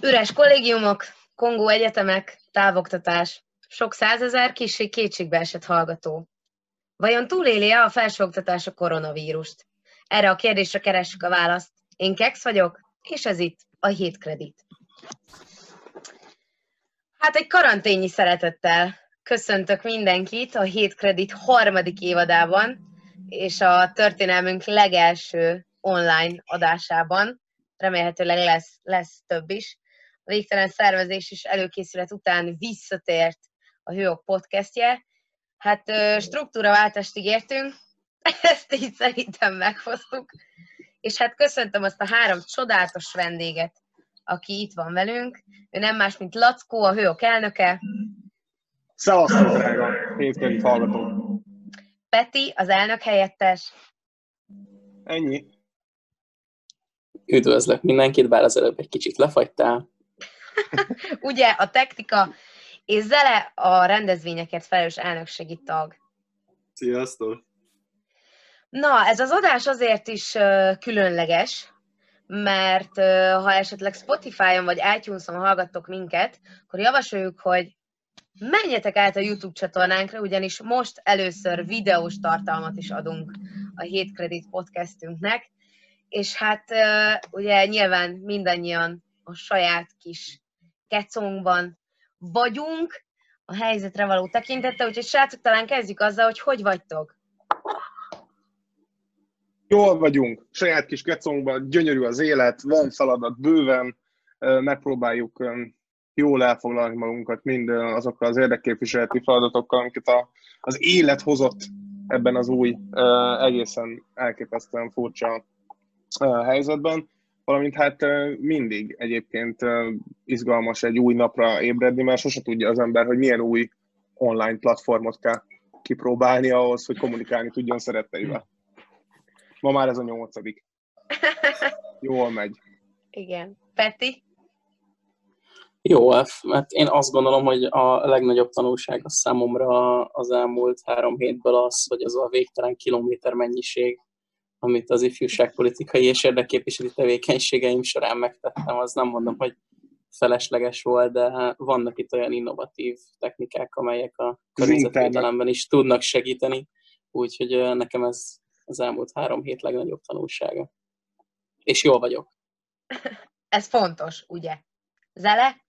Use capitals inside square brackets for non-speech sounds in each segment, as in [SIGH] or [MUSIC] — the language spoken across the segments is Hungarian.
Üres kollégiumok, Kongó egyetemek, távoktatás, sok százezer kicsi kétségbe esett hallgató. Vajon túléli-e a felsőoktatás a koronavírust? Erre a kérdésre keressük a választ. Én Kex vagyok, és ez itt a Hét Kredit. Hát egy karantényi szeretettel köszöntök mindenkit a Hét Kredit harmadik évadában, és a történelmünk legelső online adásában. Remélhetőleg lesz, lesz több is. A végtelen szervezés és előkészület után visszatért a Hőok podcastje. Hát struktúraváltást ígértünk, [LAUGHS] ezt így szerintem meghoztuk. És hát köszöntöm azt a három csodálatos vendéget, aki itt van velünk. Ő nem más, mint Lackó, a Hőok elnöke. Szevasztok, drága hétközi hallgatók! Peti, az elnök helyettes. Ennyi. Üdvözlök mindenkit, bár az előbb egy kicsit lefagytál. [LAUGHS] Ugye a technika és Zele a rendezvényeket felelős elnökségi tag. Sziasztok! Na, ez az adás azért is különleges, mert ha esetleg Spotify-on vagy iTunes-on hallgattok minket, akkor javasoljuk, hogy menjetek át a YouTube csatornánkra, ugyanis most először videós tartalmat is adunk a 7 Credit podcastünknek, és hát ugye nyilván mindannyian a saját kis kecónkban vagyunk, a helyzetre való tekintette, úgyhogy srácok, talán kezdjük azzal, hogy hogy vagytok? Jól vagyunk, saját kis kecónkban, gyönyörű az élet, van feladat bőven, megpróbáljuk jól elfoglalni magunkat mind azokkal az érdekképviseleti feladatokkal, amiket a, az élet hozott ebben az új, egészen elképesztően furcsa helyzetben valamint hát mindig egyébként izgalmas egy új napra ébredni, mert sose tudja az ember, hogy milyen új online platformot kell kipróbálni ahhoz, hogy kommunikálni tudjon szeretteivel. Ma már ez a nyolcadik. [LAUGHS] Jól megy. Igen. Peti? Jó, mert én azt gondolom, hogy a legnagyobb tanulság a számomra az elmúlt három hétből az, hogy az a végtelen kilométer mennyiség, amit az ifjúságpolitikai és érdekképviseleti tevékenységeim során megtettem, az nem mondom, hogy felesleges volt, de vannak itt olyan innovatív technikák, amelyek a környezetvédelemben is tudnak segíteni, úgyhogy nekem ez az elmúlt három hét legnagyobb tanulsága. És jól vagyok. [LAUGHS] Ez fontos, ugye? Zele?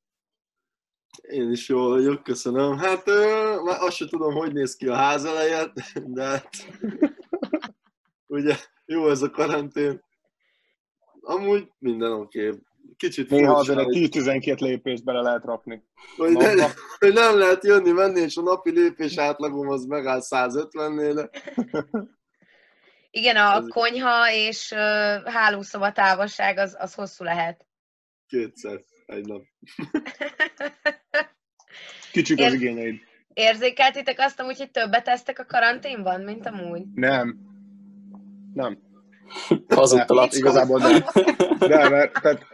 Én is jól vagyok, köszönöm. Hát ö, már azt sem tudom, hogy néz ki a ház elejét, de hát, [LAUGHS] ugye jó ez a karantén. Amúgy minden oké. Okay. Kicsit Néha azért egy 10-12 lépést bele lehet rakni. Hogy, ne, hogy nem lehet jönni, menni, és a napi lépés átlagom az megáll 150-nél. Igen, a konyha és hálószoba távolság az, az hosszú lehet. Kétszer, egy nap. [LAUGHS] Kicsik az igényeid. Érzékeltétek azt amúgy, hogy többet tesztek a karanténban, mint amúgy? Nem. Nem. [LAUGHS] Hazudtalat. Igazából nem. De, mert tehát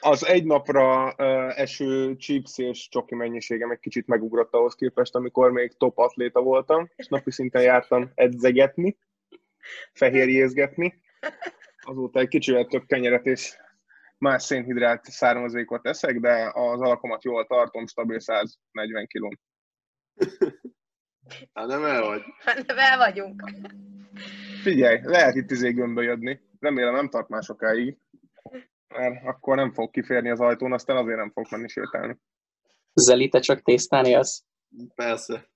az egy napra uh, eső chips és csoki mennyiségem egy kicsit megugrott ahhoz képest, amikor még top atléta voltam, és napi szinten jártam edzegetni, fehérjézgetni. Azóta egy kicsivel több kenyeret és más szénhidrát származékot eszek, de az alakomat jól tartom, stabil 140 kilón. Hát nem el vagy. Hát nem el vagyunk. Figyelj, lehet itt izé gömbölyödni. Remélem nem tart már sokáig. Mert akkor nem fog kiférni az ajtón, aztán azért nem fog menni sétálni. Zeli, te csak tésztán élsz? Persze.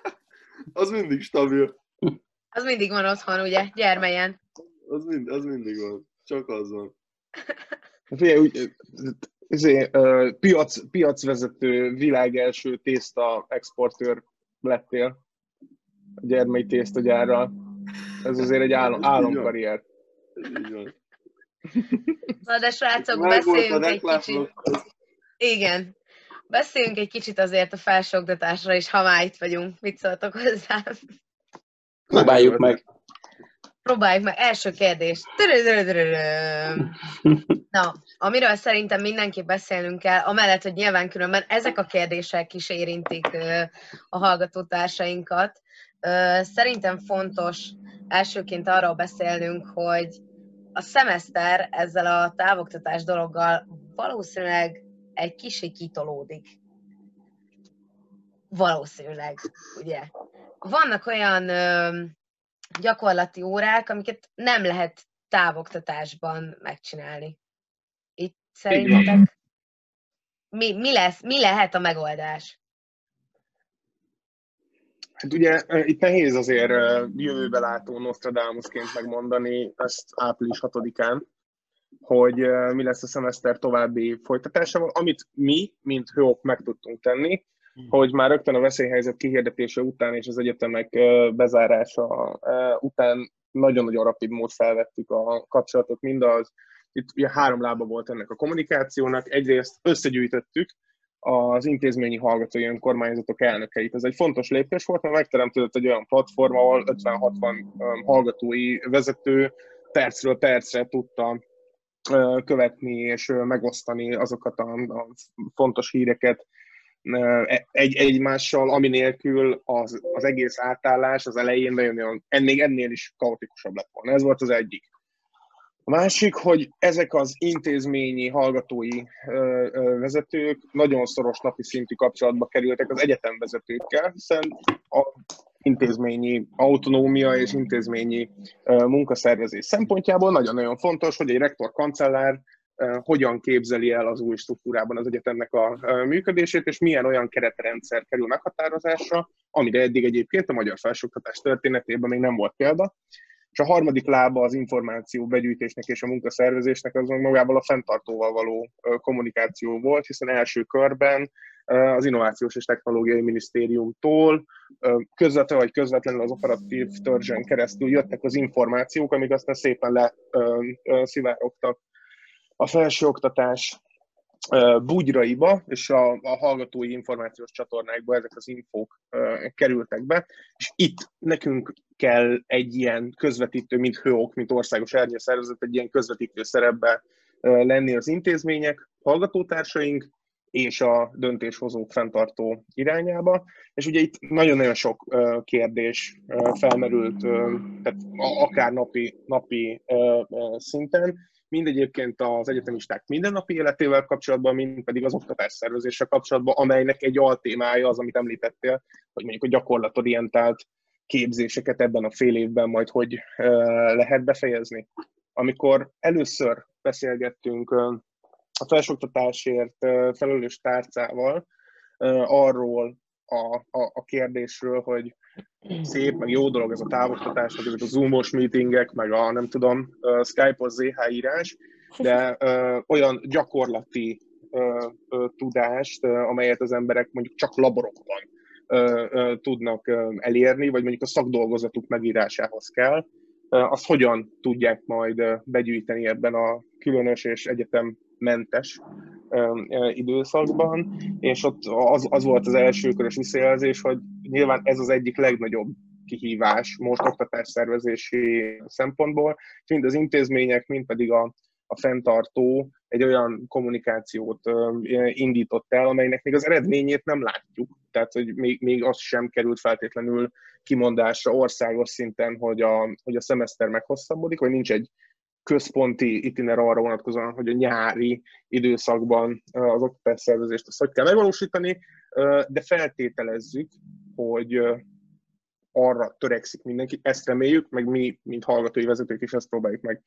[LAUGHS] az mindig stabil. Az mindig van otthon, ugye, gyermelyen. Az, mind, az mindig van. Csak az van. Figyelj, úgy, izé, piac, piacvezető, világ első tészta exportőr lettél a gyermei tésztagyárral. Ez azért egy álom, álomkarrier. Na de srácok, beszéljünk egy kicsit. Igen. Beszéljünk egy kicsit azért a felsőoktatásra is, ha már itt vagyunk. Mit szóltok hozzá? Próbáljuk meg. Próbáljuk meg. Első kérdés. Na, amiről szerintem mindenképp beszélnünk kell, amellett, hogy nyilván különben ezek a kérdések is érintik a hallgatótársainkat. Szerintem fontos elsőként arról beszélnünk, hogy a szemeszter ezzel a távoktatás dologgal valószínűleg egy kicsit kitolódik. Valószínűleg, ugye? Vannak olyan ö, gyakorlati órák, amiket nem lehet távoktatásban megcsinálni. Itt szerintetek mi, mi, lesz, mi lehet a megoldás? Hát ugye itt nehéz azért jövőbe látó Nostradamusként megmondani ezt április 6-án, hogy mi lesz a szemeszter további folytatásával. Amit mi, mint hőok meg tudtunk tenni, hmm. hogy már rögtön a veszélyhelyzet kihirdetése után és az egyetemek bezárása után nagyon-nagyon rapid mód felvettük a kapcsolatot mind az, itt ugye három lába volt ennek a kommunikációnak, egyrészt összegyűjtöttük az intézményi hallgatói önkormányzatok elnökeit. Ez egy fontos lépés volt, mert megteremtődött egy olyan platform, ahol 50-60 hallgatói vezető percről percre tudta követni és megosztani azokat a, fontos híreket egy, egymással, ami nélkül az, az egész átállás az elején nagyon, ennél, ennél is kaotikusabb lett volna. Ez volt az egyik. A másik, hogy ezek az intézményi hallgatói vezetők nagyon szoros napi szintű kapcsolatba kerültek az egyetemvezetőkkel, hiszen a intézményi autonómia és intézményi ö, munkaszervezés szempontjából nagyon-nagyon fontos, hogy egy rektor kancellár hogyan képzeli el az új struktúrában az egyetemnek a működését, és milyen olyan keretrendszer kerül meghatározásra, amire eddig egyébként a magyar felsőoktatás történetében még nem volt példa. És a harmadik lába az információ begyűjtésnek és a munkaszervezésnek az magával a fenntartóval való kommunikáció volt, hiszen első körben az Innovációs és Technológiai Minisztériumtól közvetlenül vagy közvetlenül az operatív törzsen keresztül jöttek az információk, amik aztán szépen leszivárogtak a felsőoktatás bugyraiba és a, a hallgatói információs csatornákba ezek az infók kerültek be, és itt nekünk kell egy ilyen közvetítő, mint HÖOK, mint országos szervezet, egy ilyen közvetítő szerepbe lenni az intézmények, hallgatótársaink és a döntéshozók fenntartó irányába. És ugye itt nagyon-nagyon sok kérdés felmerült, tehát akár napi, napi szinten, mind egyébként az egyetemisták mindennapi életével kapcsolatban, mind pedig az oktatás szervezéssel kapcsolatban, amelynek egy altémája az, amit említettél, hogy mondjuk a gyakorlatorientált képzéseket ebben a fél évben majd hogy lehet befejezni. Amikor először beszélgettünk a felsőoktatásért felelős tárcával arról a, a, a kérdésről, hogy szép, meg jó dolog ez a távoktatás, meg ezek a zoomos meetingek, meg a nem tudom, Skype-os ZH írás, de ö, olyan gyakorlati ö, ö, tudást, ö, amelyet az emberek mondjuk csak laborokban ö, ö, tudnak ö, elérni, vagy mondjuk a szakdolgozatuk megírásához kell, ö, azt hogyan tudják majd ö, begyűjteni ebben a különös és egyetem mentes időszakban, és ott az, az volt az első körös visszajelzés, hogy nyilván ez az egyik legnagyobb kihívás most oktatásszervezési szempontból, mind az intézmények, mind pedig a, a fenntartó egy olyan kommunikációt indított el, amelynek még az eredményét nem látjuk. Tehát, hogy még, még az sem került feltétlenül kimondásra országos szinten, hogy a, hogy a szemeszter meghosszabbodik, vagy nincs egy központi itiner arra vonatkozóan, hogy a nyári időszakban az oktatásszervezést azt hogy kell megvalósítani, de feltételezzük, hogy arra törekszik mindenki, ezt reméljük, meg mi, mint hallgatói vezetők is ezt próbáljuk meg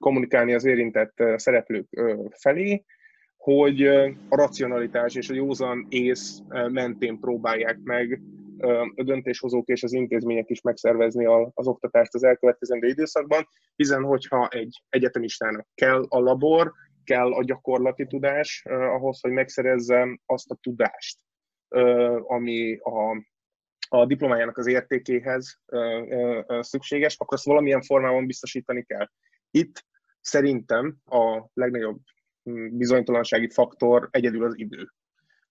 kommunikálni az érintett szereplők felé, hogy a racionalitás és a józan ész mentén próbálják meg a döntéshozók és az intézmények is megszervezni az oktatást az elkövetkezendő időszakban, hiszen hogyha egy egyetemistának kell a labor, kell a gyakorlati tudás ahhoz, hogy megszerezze azt a tudást, ami a, a diplomájának az értékéhez szükséges, akkor azt valamilyen formában biztosítani kell. Itt szerintem a legnagyobb hm, bizonytalansági faktor egyedül az idő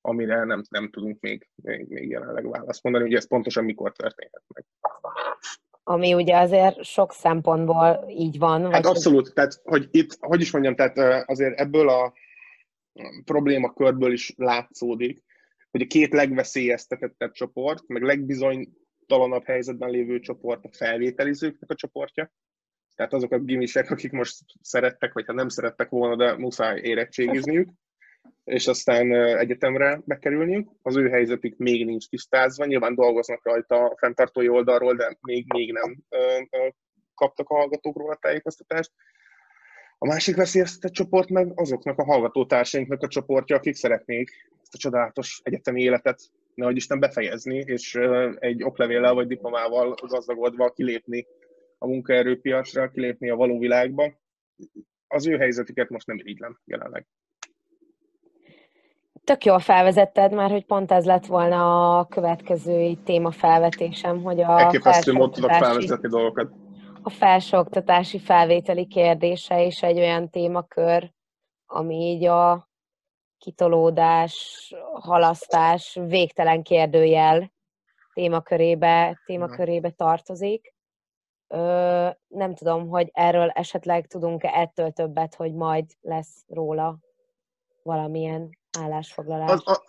amire nem, nem tudunk még, még, még jelenleg választ mondani, hogy ez pontosan mikor történhet meg. Ami ugye azért sok szempontból így van. Hát abszolút, tehát hogy itt, hogy is mondjam, tehát azért ebből a problémakörből is látszódik, hogy a két legveszélyeztetettebb csoport, meg legbizonytalanabb helyzetben lévő csoport a felvételizőknek a csoportja, tehát azok a gimisek, akik most szerettek, vagy ha nem szerettek volna, de muszáj érettségizniük, és aztán egyetemre bekerülniük. Az ő helyzetük még nincs tisztázva, nyilván dolgoznak rajta a fenntartói oldalról, de még, még nem kaptak a hallgatók róla tájékoztatást. A másik veszélyeztetett csoport meg azoknak a hallgatótársainknak a csoportja, akik szeretnék ezt a csodálatos egyetemi életet nehogy Isten befejezni, és egy oklevéllel vagy diplomával gazdagodva kilépni a munkaerőpiacra, kilépni a való világba. Az ő helyzetüket most nem irigylem jelenleg. Tök jól felvezetted már, hogy pont ez lett volna a következő téma felvetésem, hogy a Elképesztő mód tudok felvezetni dolgokat. A felsőoktatási felvételi kérdése is egy olyan témakör, ami így a kitolódás, halasztás, végtelen kérdőjel témakörébe, témakörébe tartozik. Ö, nem tudom, hogy erről esetleg tudunk-e ettől többet, hogy majd lesz róla valamilyen állásfoglalás. Az, a,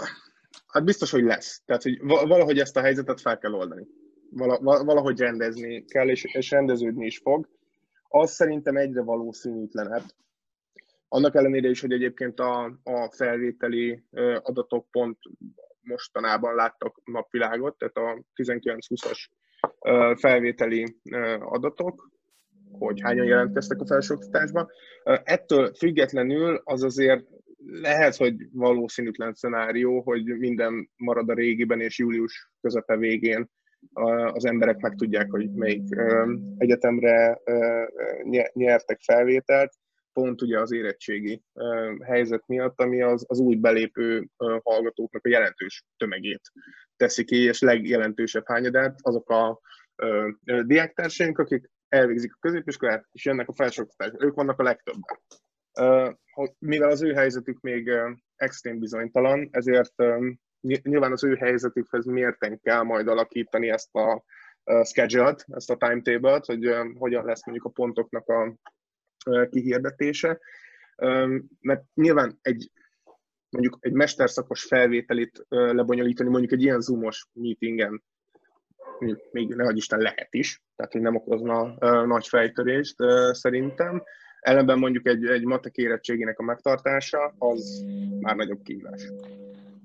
hát biztos, hogy lesz. Tehát, hogy valahogy ezt a helyzetet fel kell oldani. Valahogy rendezni kell, és, és rendeződni is fog. Az szerintem egyre valószínűtlenebb, annak ellenére is, hogy egyébként a, a felvételi adatok pont mostanában láttak napvilágot, tehát a 19-20-as felvételi adatok, hogy hányan jelentkeztek a felsőoktatásba. Ettől függetlenül az azért lehet, hogy valószínűtlen szenárió, hogy minden marad a régiben, és július közepe végén az emberek meg tudják, hogy melyik egyetemre nyertek felvételt, pont ugye az érettségi helyzet miatt, ami az, az új belépő hallgatóknak a jelentős tömegét teszi ki, és legjelentősebb hányadát azok a diáktársaink, akik elvégzik a középiskolát, és jönnek a felsőoktatásba. Ők vannak a legtöbben. Mivel az ő helyzetük még extrém bizonytalan, ezért nyilván az ő helyzetükhez mérten kell majd alakítani ezt a schedule-t, ezt a timetable-t, hogy hogyan lesz mondjuk a pontoknak a kihirdetése, mert nyilván egy mondjuk egy mesterszakos felvételit lebonyolítani mondjuk egy ilyen zoomos meetingen még nehogy Isten lehet is, tehát hogy nem okozna nagy fejtörést szerintem. Ellenben mondjuk egy, egy matek érettségének a megtartása, az már nagyobb kívás.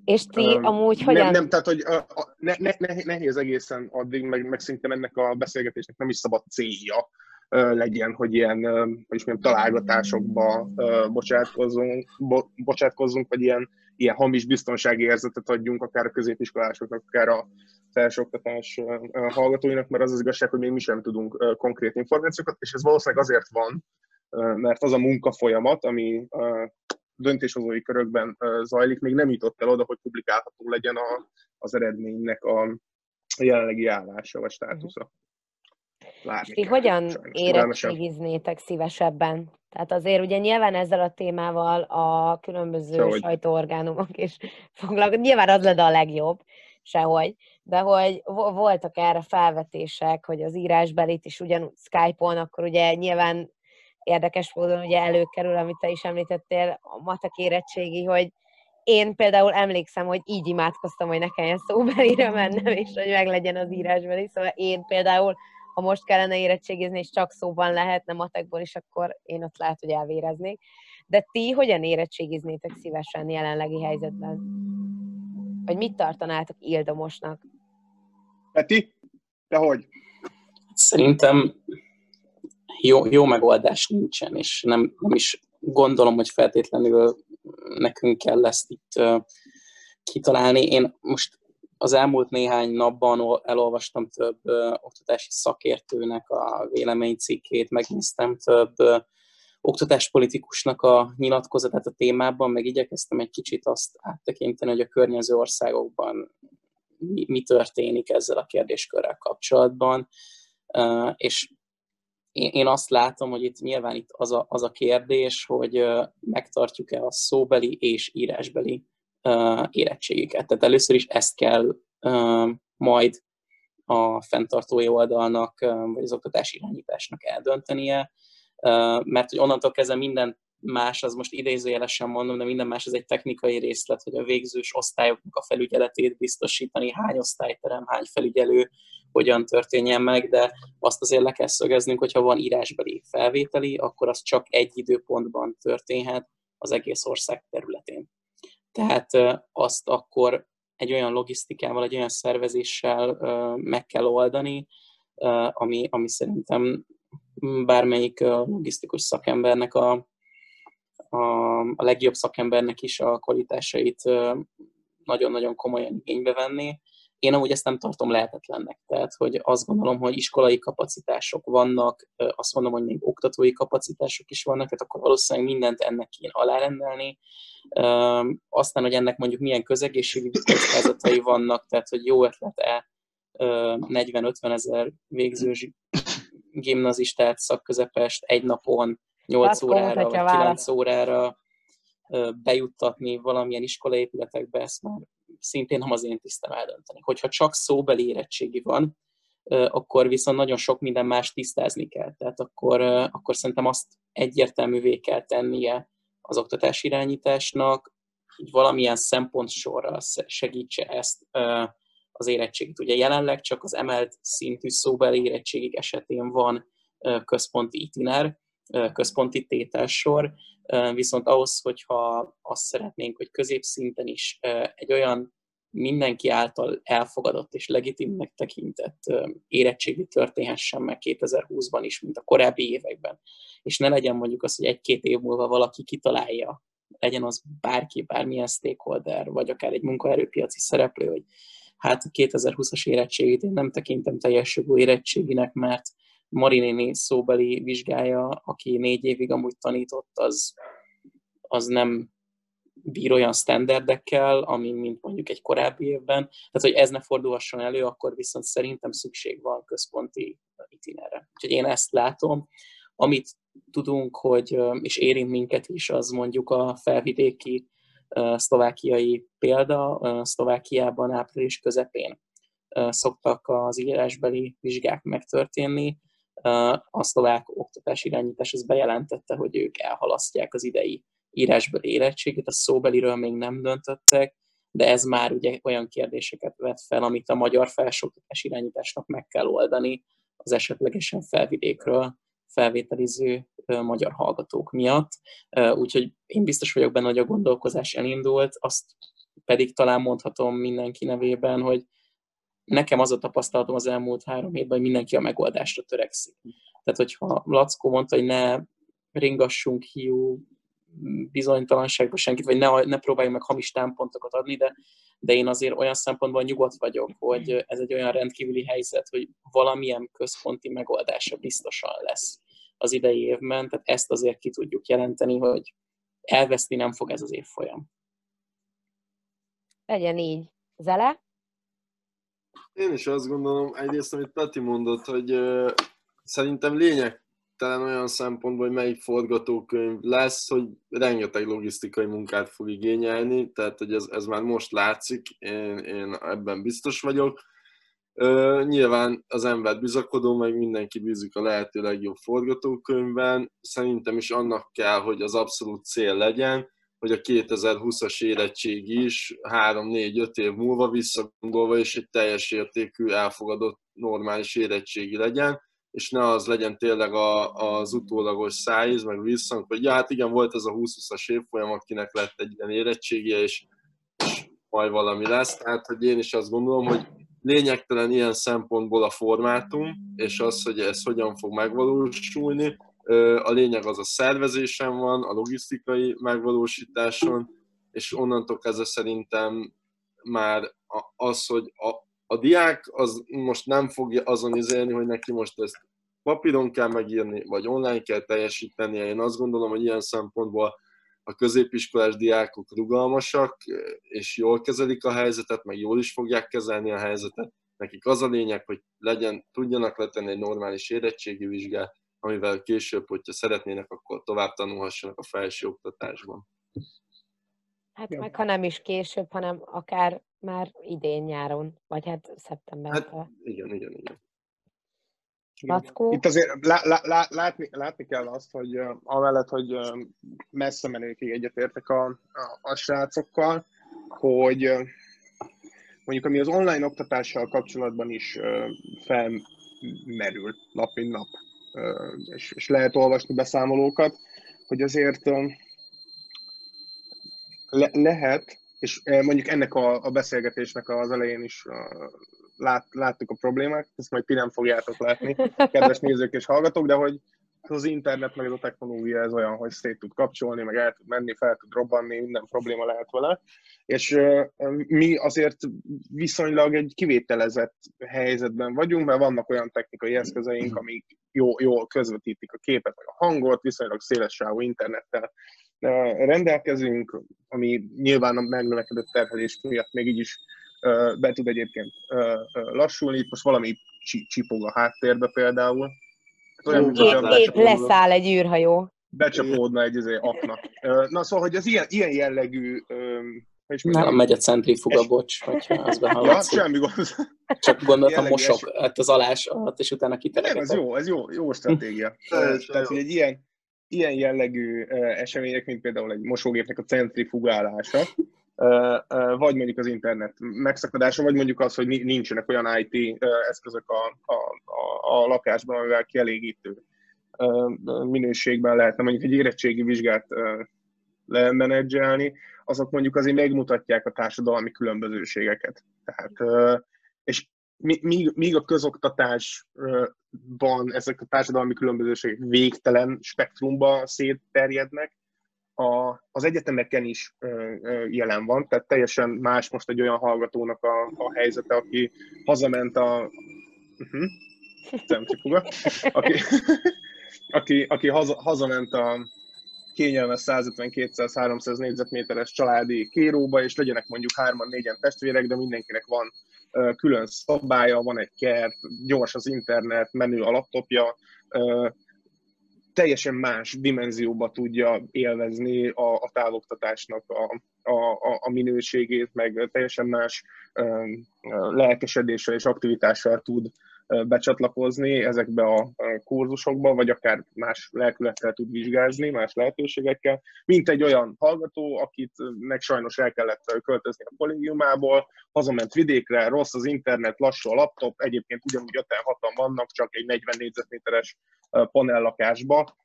És ti um, amúgy hogyan... Nem, nem tehát hogy a, a, ne, ne, nehéz egészen addig, meg, meg szinte ennek a beszélgetésnek nem is szabad célja, legyen, hogy ilyen, hogy mondjam, találgatásokba bocsátkozzunk, bo, bocsátkozzunk, vagy ilyen, ilyen hamis biztonsági érzetet adjunk akár a középiskolásoknak, akár a felsőoktatás hallgatóinak, mert az az igazság, hogy még mi sem tudunk konkrét információkat, és ez valószínűleg azért van, mert az a munka folyamat, ami döntéshozói körökben zajlik, még nem jutott el oda, hogy publikálható legyen a, az eredménynek a jelenlegi állása vagy státusza. Várni Ti hogyan érettségiznétek szívesebben? Tehát azért ugye nyilván ezzel a témával a különböző Sehogy. sajtóorgánumok is [LAUGHS] foglalkoznak. Nyilván az lenne a legjobb, sehogy. De hogy voltak erre felvetések, hogy az írásbelit is ugyanúgy Skype-on, akkor ugye nyilván érdekes módon ugye előkerül, amit te is említettél, a matek érettségi, hogy én például emlékszem, hogy így imádkoztam, hogy ne kelljen szóbelire mennem, és hogy meglegyen az írásbeli. Szóval én például ha most kellene érettségizni, és csak szóban lehetne matekból is, akkor én ott lehet, hogy elvéreznék. De ti hogyan érettségiznétek szívesen jelenlegi helyzetben? Vagy mit tartanátok ildomosnak? Peti, te hogy? Szerintem jó, jó megoldás nincsen, és nem, nem is gondolom, hogy feltétlenül nekünk kell ezt itt uh, kitalálni. Én most az elmúlt néhány napban elolvastam több ö, oktatási szakértőnek a véleménycikkét, megnéztem több ö, oktatáspolitikusnak a nyilatkozatát a témában, meg igyekeztem egy kicsit azt áttekinteni, hogy a környező országokban mi, mi történik ezzel a kérdéskörrel kapcsolatban. Uh, és én, én azt látom, hogy itt nyilván itt az a, az a kérdés, hogy megtartjuk-e a szóbeli és írásbeli érettségiket. Tehát először is ezt kell majd a fenntartói oldalnak, vagy az oktatási irányításnak eldöntenie, mert hogy onnantól kezdve minden más, az most idézőjelesen mondom, de minden más, ez egy technikai részlet, hogy a végzős osztályoknak a felügyeletét biztosítani, hány osztályterem, hány felügyelő, hogyan történjen meg, de azt azért le kell szögeznünk, hogyha van írásbeli felvételi, akkor az csak egy időpontban történhet az egész ország területén. Tehát azt akkor egy olyan logisztikával, egy olyan szervezéssel meg kell oldani, ami, ami szerintem bármelyik logisztikus szakembernek a, a, a legjobb szakembernek is a kvalitásait nagyon-nagyon komolyan igénybe venni. Én amúgy ezt nem tartom lehetetlennek, tehát hogy azt gondolom, hogy iskolai kapacitások vannak, azt mondom, hogy még oktatói kapacitások is vannak, tehát akkor valószínűleg mindent ennek kéne alárendelni. Aztán, hogy ennek mondjuk milyen közegészségügyi kockázatai vannak, tehát hogy jó ötlet-e 40-50 ezer végző gimnazistát szakközepest egy napon 8 órára vagy 9 órára bejuttatni valamilyen iskolaépületekbe, ezt már szintén nem az én tisztem eldönteni. Hogyha csak szóbeli érettségi van, akkor viszont nagyon sok minden más tisztázni kell. Tehát akkor, akkor szerintem azt egyértelművé kell tennie az oktatás irányításnak, hogy valamilyen sorra segítse ezt az érettségit. Ugye jelenleg csak az emelt szintű szóbeli érettségig esetén van központi itiner, központi tételsor, viszont ahhoz, hogyha azt szeretnénk, hogy középszinten is egy olyan mindenki által elfogadott és legitimnek tekintett érettségi történhessen meg 2020-ban is, mint a korábbi években. És ne legyen mondjuk az, hogy egy-két év múlva valaki kitalálja, legyen az bárki, bármilyen stakeholder, vagy akár egy munkaerőpiaci szereplő, hogy hát a 2020-as érettségét én nem tekintem teljes jogú érettséginek, mert Marinéni szóbeli vizsgája, aki négy évig amúgy tanított, az, az nem bír olyan standardekkel, ami mint mondjuk egy korábbi évben. Tehát, hogy ez ne fordulhasson elő, akkor viszont szerintem szükség van központi itinerre. Úgyhogy én ezt látom. Amit tudunk, hogy, és érint minket is, az mondjuk a felvidéki szlovákiai példa. Szlovákiában április közepén szoktak az írásbeli vizsgák megtörténni. A szlovák oktatás irányítás az bejelentette, hogy ők elhalasztják az idei írásbeli érettségét, a szóbeliről még nem döntöttek, de ez már ugye olyan kérdéseket vet fel, amit a magyar felsőoktatás irányításnak meg kell oldani az esetlegesen felvidékről felvételiző magyar hallgatók miatt. Úgyhogy én biztos vagyok benne, hogy a gondolkozás elindult, azt pedig talán mondhatom mindenki nevében, hogy nekem az a tapasztalatom az elmúlt három hétben, hogy mindenki a megoldásra törekszik. Tehát, hogyha Lackó mondta, hogy ne ringassunk hiú bizonytalanságba senkit, vagy ne, ne próbáljunk meg hamis támpontokat adni, de, de én azért olyan szempontból nyugodt vagyok, hogy ez egy olyan rendkívüli helyzet, hogy valamilyen központi megoldása biztosan lesz az idei évben, tehát ezt azért ki tudjuk jelenteni, hogy elveszni nem fog ez az évfolyam. Legyen így. Zele? Én is azt gondolom, egyrészt, amit Peti mondott, hogy uh, szerintem lényegtelen olyan szempontból, hogy melyik forgatókönyv lesz, hogy rengeteg logisztikai munkát fog igényelni, tehát hogy ez, ez már most látszik, én, én ebben biztos vagyok. Uh, nyilván az ember bizakodó, meg mindenki bízik a lehető legjobb forgatókönyvben. Szerintem is annak kell, hogy az abszolút cél legyen, hogy a 2020-as érettség is 3-4-5 év múlva visszagondolva és egy teljes értékű, elfogadott normális érettségi legyen, és ne az legyen tényleg a, az utólagos szájíz, meg visszhang, hogy ja, hát igen, volt ez a 20-20-as évfolyam, akinek lett egy ilyen érettségie, és, és majd valami lesz. Tehát, hogy én is azt gondolom, hogy lényegtelen ilyen szempontból a formátum, és az, hogy ez hogyan fog megvalósulni, a lényeg az a szervezésen van, a logisztikai megvalósításon, és onnantól kezdve szerintem már az, hogy a, a diák az most nem fogja azon izélni, hogy neki most ezt papíron kell megírni, vagy online kell teljesítenie. Én azt gondolom, hogy ilyen szempontból a középiskolás diákok rugalmasak, és jól kezelik a helyzetet, meg jól is fogják kezelni a helyzetet. Nekik az a lényeg, hogy legyen, tudjanak letenni egy normális érettségi vizsgát, amivel később, hogyha szeretnének, akkor tovább tanulhassanak a felső oktatásban. Hát ja. meg ha nem is később, hanem akár már idén nyáron, vagy hát szeptemberben. Hát, igen, igen, igen. Lackó. Itt azért lá, lá, lá, látni, látni kell azt, hogy uh, amellett, hogy uh, messze menőkig egyetértek a, a, a srácokkal, hogy uh, mondjuk ami az online oktatással kapcsolatban is uh, felmerül nap mint nap, és, lehet olvasni beszámolókat, hogy azért le, lehet, és mondjuk ennek a, a beszélgetésnek az elején is lát, láttuk a problémát, ezt majd ti nem fogjátok látni, kedves nézők és hallgatók, de hogy az internet meg a technológia ez olyan, hogy szét tud kapcsolni, meg el tud menni, fel tud robbanni, minden probléma lehet vele. És mi azért viszonylag egy kivételezett helyzetben vagyunk, mert vannak olyan technikai eszközeink, amik jó, jól közvetítik a képet, vagy a hangot, viszonylag széles sávú internettel rendelkezünk, ami nyilván a megnövekedett terhelés miatt még így is be tud egyébként lassulni. Itt most valami csipog a háttérbe például. Olyan, épp, épp leszáll egy űrhajó. Becsapódna egy izé, aknak. Na szóval, hogy az ilyen, ilyen jellegű és Nálam megy a centrifuga, bocs, hogyha az [LAUGHS] behallatszik. Ja, semmi gond. Csak gondoltam mosok hát az alás alatt, és utána kiteregetek. Nem, ez jó, ez jó, jó stratégia. Tehát, hogy egy ilyen, ilyen jellegű események, mint például egy mosógépnek a centrifugálása, vagy mondjuk az internet megszakadása, vagy mondjuk az, hogy nincsenek olyan IT eszközök a, a, a, lakásban, amivel kielégítő minőségben lehetne mondjuk egy érettségi vizsgát lemenedzselni, azok mondjuk azért megmutatják a társadalmi különbözőségeket. Tehát, és míg a közoktatásban ezek a társadalmi különbözőségek végtelen spektrumba szétterjednek, a, az egyetemeken is ö, ö, jelen van, tehát teljesen más most egy olyan hallgatónak a, a helyzete, aki hazament a... Uh-huh. aki, [LAUGHS] aki, aki haza, hazament a kényelmes 150-200-300 négyzetméteres családi kéróba, és legyenek mondjuk hárman, négyen testvérek, de mindenkinek van uh, külön szabálya, van egy kert, gyors az internet, menő a laptopja, uh, teljesen más dimenzióba tudja élvezni a, a távoktatásnak a, a, a minőségét, meg teljesen más lelkesedéssel és aktivitással tud becsatlakozni ezekbe a kurzusokba, vagy akár más lelkülettel tud vizsgázni, más lehetőségekkel, mint egy olyan hallgató, akit meg sajnos el kellett költözni a kollégiumából, hazament vidékre, rossz az internet, lassú a laptop, egyébként ugyanúgy 5 hatan vannak, csak egy 40 négyzetméteres panellakásba,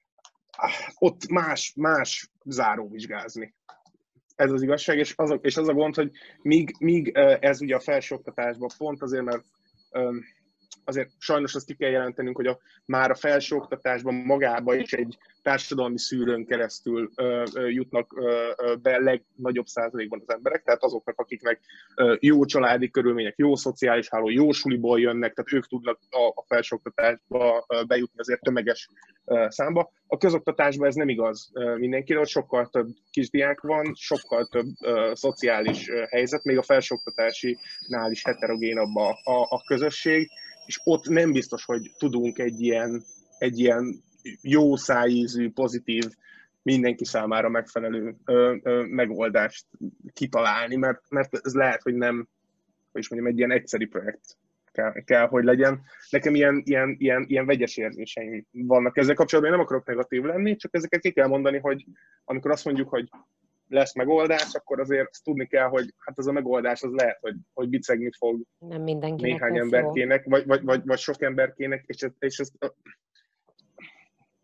ott más, más záróvizsgázni. Ez az igazság, és az a, és az a gond, hogy míg, míg ez ugye a felsőoktatásban pont azért, mert azért sajnos azt ki kell jelentenünk, hogy a, már a felsőoktatásban magába is egy társadalmi szűrőn keresztül ö, ö, jutnak ö, ö, be legnagyobb százalékban az emberek, tehát azoknak, akiknek ö, jó családi körülmények, jó szociális háló, jó suliból jönnek, tehát ők tudnak a, a felsőoktatásba ö, bejutni azért tömeges ö, számba. A közoktatásban ez nem igaz ö, mindenkire, ott sokkal több kisdiák van, sokkal több ö, szociális ö, helyzet, még a felsőoktatási nál is heterogénabb a, a, a közösség, és ott nem biztos, hogy tudunk egy ilyen, egy ilyen jó szájízű, pozitív, mindenki számára megfelelő ö, ö, megoldást kitalálni, mert, mert ez lehet, hogy nem, hogy is mondjam, egy ilyen egyszerű projekt kell, kell hogy legyen. Nekem ilyen, ilyen, ilyen, ilyen vegyes érzéseim vannak ezzel kapcsolatban, én nem akarok negatív lenni, csak ezeket ki kell mondani, hogy amikor azt mondjuk, hogy lesz megoldás, akkor azért azt tudni kell, hogy hát az a megoldás az lehet, hogy, hogy bicegni fog Nem mindenkinek néhány emberkének, vagy, vagy, vagy, vagy sok emberkének, és, ez, és ezt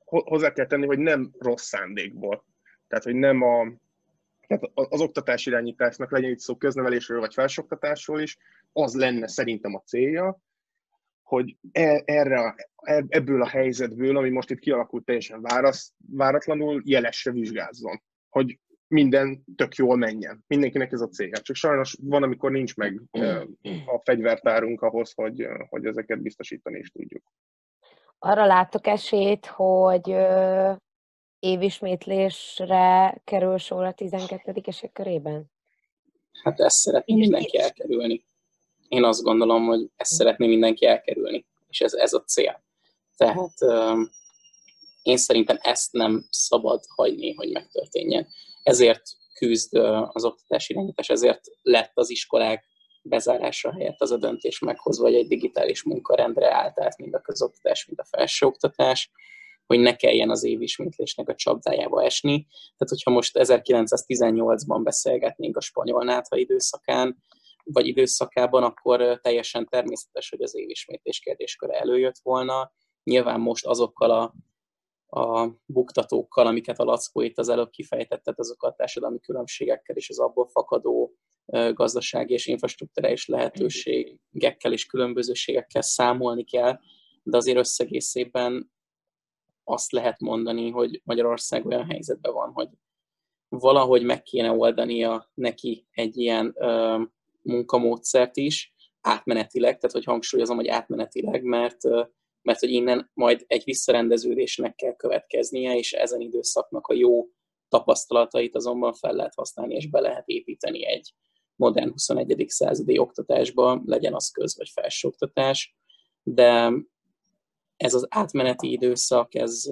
hozzá kell tenni, hogy nem rossz szándékból. Tehát, hogy nem a, tehát az oktatás irányításnak legyen itt szó köznevelésről vagy felsoktatásról is, az lenne szerintem a célja, hogy e, erre, e, ebből a helyzetből, ami most itt kialakult teljesen várasz, váratlanul, jelesre vizsgázzon. Hogy minden tök jól menjen. Mindenkinek ez a célja. Csak sajnos van, amikor nincs meg a fegyvertárunk ahhoz, hogy, hogy ezeket biztosítani is tudjuk. Arra láttok esélyt, hogy évismétlésre kerül sor a 12 esek körében? Hát ezt szeretné mindenki elkerülni. Én azt gondolom, hogy ezt szeretné mindenki elkerülni, és ez, ez a cél. Tehát én szerintem ezt nem szabad hagyni, hogy megtörténjen ezért küzd az oktatási irányítás, ezért lett az iskolák bezárása helyett az a döntés meghozva, hogy egy digitális munkarendre állt át mind a közoktatás, mind a felsőoktatás, hogy ne kelljen az évismétlésnek a csapdájába esni. Tehát, hogyha most 1918-ban beszélgetnénk a spanyol nátha időszakán, vagy időszakában, akkor teljesen természetes, hogy az évismétlés kérdésköre előjött volna. Nyilván most azokkal a, a buktatókkal, amiket a Lackó itt az előbb kifejtett, tehát azokkal a társadalmi különbségekkel és az abból fakadó gazdasági és infrastruktúrális lehetőségekkel és különbözőségekkel számolni kell, de azért összegészében azt lehet mondani, hogy Magyarország olyan helyzetben van, hogy valahogy meg kéne oldania neki egy ilyen ö, munkamódszert is, átmenetileg, tehát hogy hangsúlyozom, hogy átmenetileg, mert, ö, mert hogy innen majd egy visszarendeződésnek kell következnie, és ezen időszaknak a jó tapasztalatait azonban fel lehet használni, és be lehet építeni egy modern 21. századi oktatásba, legyen az köz- vagy felsőoktatás, de ez az átmeneti időszak, ez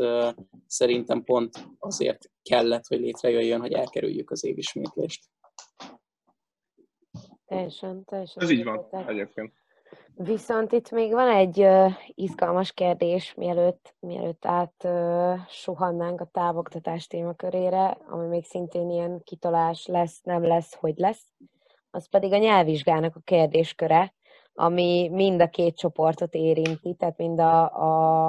szerintem pont azért kellett, hogy létrejöjjön, hogy elkerüljük az évismétlést. Teljesen, teljesen. Ez így van egyébként. Viszont itt még van egy izgalmas kérdés, mielőtt, mielőtt át uh, suhannánk a távoktatás témakörére, ami még szintén ilyen kitolás lesz, nem lesz, hogy lesz. Az pedig a nyelvvizsgának a kérdésköre, ami mind a két csoportot érinti, tehát mind a,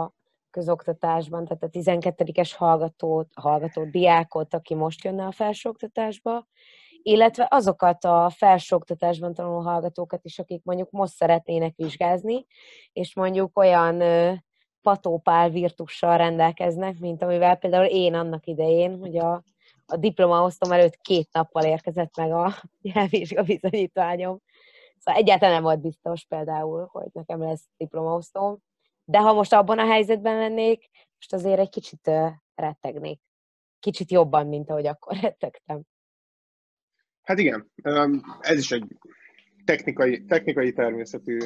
a közoktatásban, tehát a 12-es hallgatót, hallgató diákot, aki most jönne a felsőoktatásba, illetve azokat a felsőoktatásban tanuló hallgatókat is, akik mondjuk most szeretnének vizsgázni, és mondjuk olyan patópál virtussal rendelkeznek, mint amivel például én annak idején, hogy a, a diplomaosztom előtt két nappal érkezett meg a [LAUGHS] nyelvvizsga bizonyítványom, Szóval egyáltalán nem volt biztos például, hogy nekem lesz diplomaosztóm. De ha most abban a helyzetben lennék, most azért egy kicsit rettegnék. Kicsit jobban, mint ahogy akkor [LAUGHS] rettegtem. Hát igen, ez is egy technikai, technikai természetű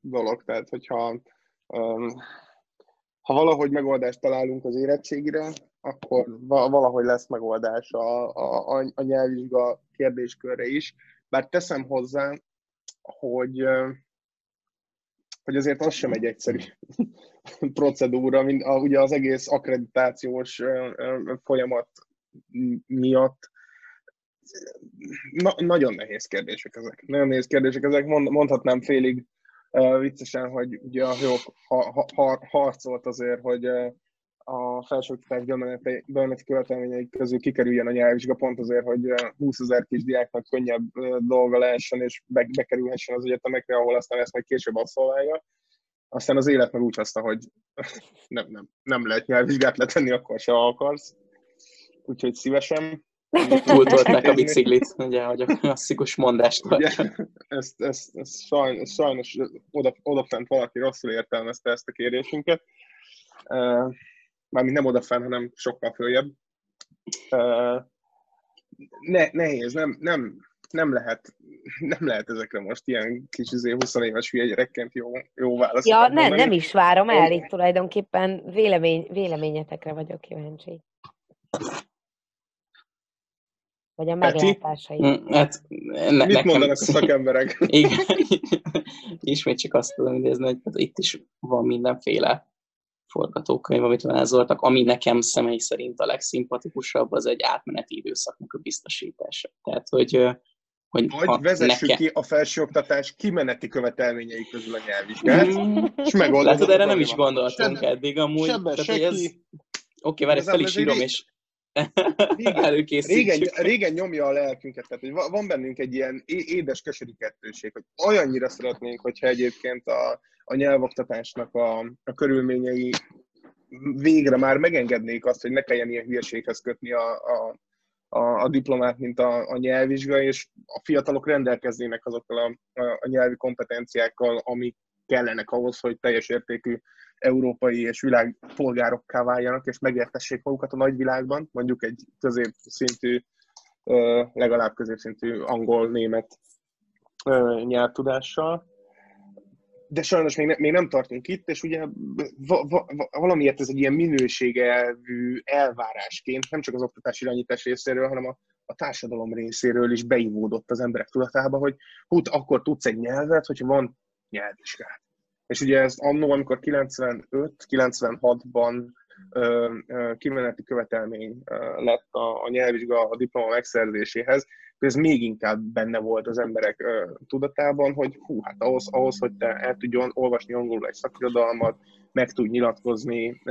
dolog, tehát hogyha ha valahogy megoldást találunk az érettségire, akkor valahogy lesz megoldás a, a, a nyelvvizsga kérdéskörre is. Bár teszem hozzá, hogy, hogy azért az sem egy egyszerű [LAUGHS] procedúra, mint a, ugye az egész akkreditációs folyamat miatt. Na, nagyon nehéz kérdések ezek. Nagyon nehéz kérdések ezek. Mond, mondhatnám félig uh, viccesen, hogy ugye a Hők ha, ha, ha, harcolt azért, hogy uh, a felsőoktatás bemeneti követelményei közül kikerüljen a nyelvvizsga, pont azért, hogy 20 ezer kis diáknak könnyebb dolga lehessen, és be, bekerülhessen az egyetemekre, ahol aztán ezt majd később asszolválja. Aztán az élet meg úgy hozta, hogy [LAUGHS] nem, nem, nem lehet nyelvvizsgát letenni, akkor se akarsz. Úgyhogy szívesen. Túltolták a biciklit, ugye, hogy a klasszikus mondást. Ugye, ezt, ezt, ezt sajnos, sajnos oda, odafent valaki rosszul értelmezte ezt a kérésünket mármint nem odafenn, hanem sokkal följebb. Ne, nehéz, nem, nem, nem lehet, nem lehet ezekre most ilyen kis 20 izé, éves hülye gyerekként jó, jó választ. Ja, ne, nem is várom el, itt tulajdonképpen vélemény, véleményetekre vagyok kíváncsi. Vagy a meglátásai. Mm, hát, ne, Mit nekem... mondanak a szakemberek? [LAUGHS] Igen. Ismét csak azt tudom idézni, hogy hát itt is van mindenféle forgatókönyv, amit vázoltak, ami nekem személy szerint a legszimpatikusabb, az egy átmeneti időszaknak a biztosítása. Tehát, hogy hogy Vagy vezessük nekem... ki a felsőoktatás kimeneti követelményei közül a nyelvvizsgát, mm. [LAUGHS] és megoldod. Látod, erre nem is gondoltunk Sebe, eddig amúgy. Tehát, ez... Oké, várj, fel is írom, és [LAUGHS] régen, régen, régen nyomja a lelkünket, tehát hogy van bennünk egy ilyen édes keserű kettőség, hogy olyannyira szeretnénk, hogyha egyébként a, a nyelvoktatásnak a, a körülményei végre már megengednék azt, hogy ne kelljen ilyen hülyeséghez kötni a, a, a, a diplomát, mint a, a nyelvvizsga, és a fiatalok rendelkeznének azokkal a, a, a nyelvi kompetenciákkal, amik kellenek ahhoz, hogy teljes értékű európai és világ polgárokká váljanak, és megértessék magukat a nagyvilágban, mondjuk egy középszintű, legalább középszintű angol-német nyelvtudással. De sajnos még, ne, még nem tartunk itt, és ugye va, va, valamiért ez egy ilyen minőségelvű elvárásként, nem csak az oktatás irányítás részéről, hanem a, a társadalom részéről is beivódott az emberek tudatába, hogy hú, akkor tudsz egy nyelvet, hogyha van nyelvvizsgát. És ugye ez annó, amikor 95-96-ban kimeneti követelmény lett a, a nyelvvizsga a diploma megszerzéséhez, ez még inkább benne volt az emberek tudatában, hogy hú, hát ahhoz, ahhoz, hogy te el tudjon olvasni angolul egy szakirodalmat, meg tud nyilatkozni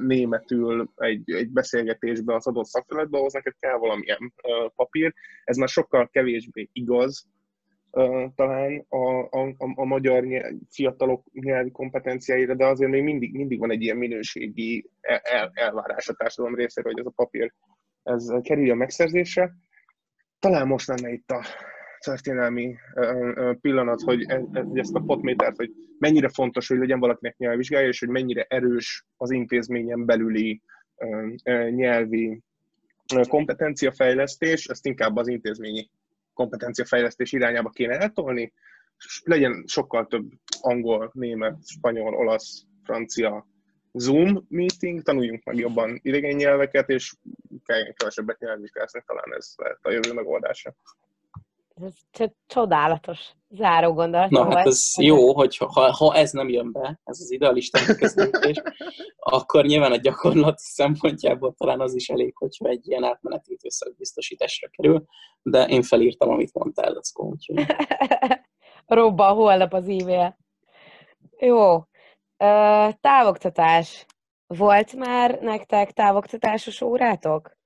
németül egy, egy beszélgetésbe az adott szakterületbe, ahhoz neked kell valamilyen papír. Ez már sokkal kevésbé igaz, talán a, a, a magyar nyelv, fiatalok nyelvi kompetenciáira, de azért még mindig, mindig van egy ilyen minőségi el, elvárás a társadalom részéről, hogy ez a papír ez kerüljön megszerzésre. Talán most lenne itt a történelmi pillanat, hogy e, e, ezt a potmétert, hogy mennyire fontos, hogy legyen valakinek nyelvvizsgája, és hogy mennyire erős az intézményen belüli nyelvi kompetenciafejlesztés, ezt inkább az intézményi kompetenciafejlesztés irányába kéne eltolni, és legyen sokkal több angol, német, spanyol, olasz, francia Zoom meeting, tanuljunk meg jobban idegen nyelveket, és kelljen kevesebbet nyelvvizsgászni, talán ez lehet a jövő megoldása. Ez csodálatos záró gondolat. Na, hát ez jó, hogy ha, ha ez nem jön be, ez az idealista megközelítés, akkor nyilván a gyakorlat szempontjából talán az is elég, hogyha egy ilyen átmeneti időszak biztosításra kerül, de én felírtam, amit mondtál, Lackó, úgyhogy... [LAUGHS] Robban holnap az e-mail. Jó. Távoktatás. Volt már nektek távoktatásos órátok?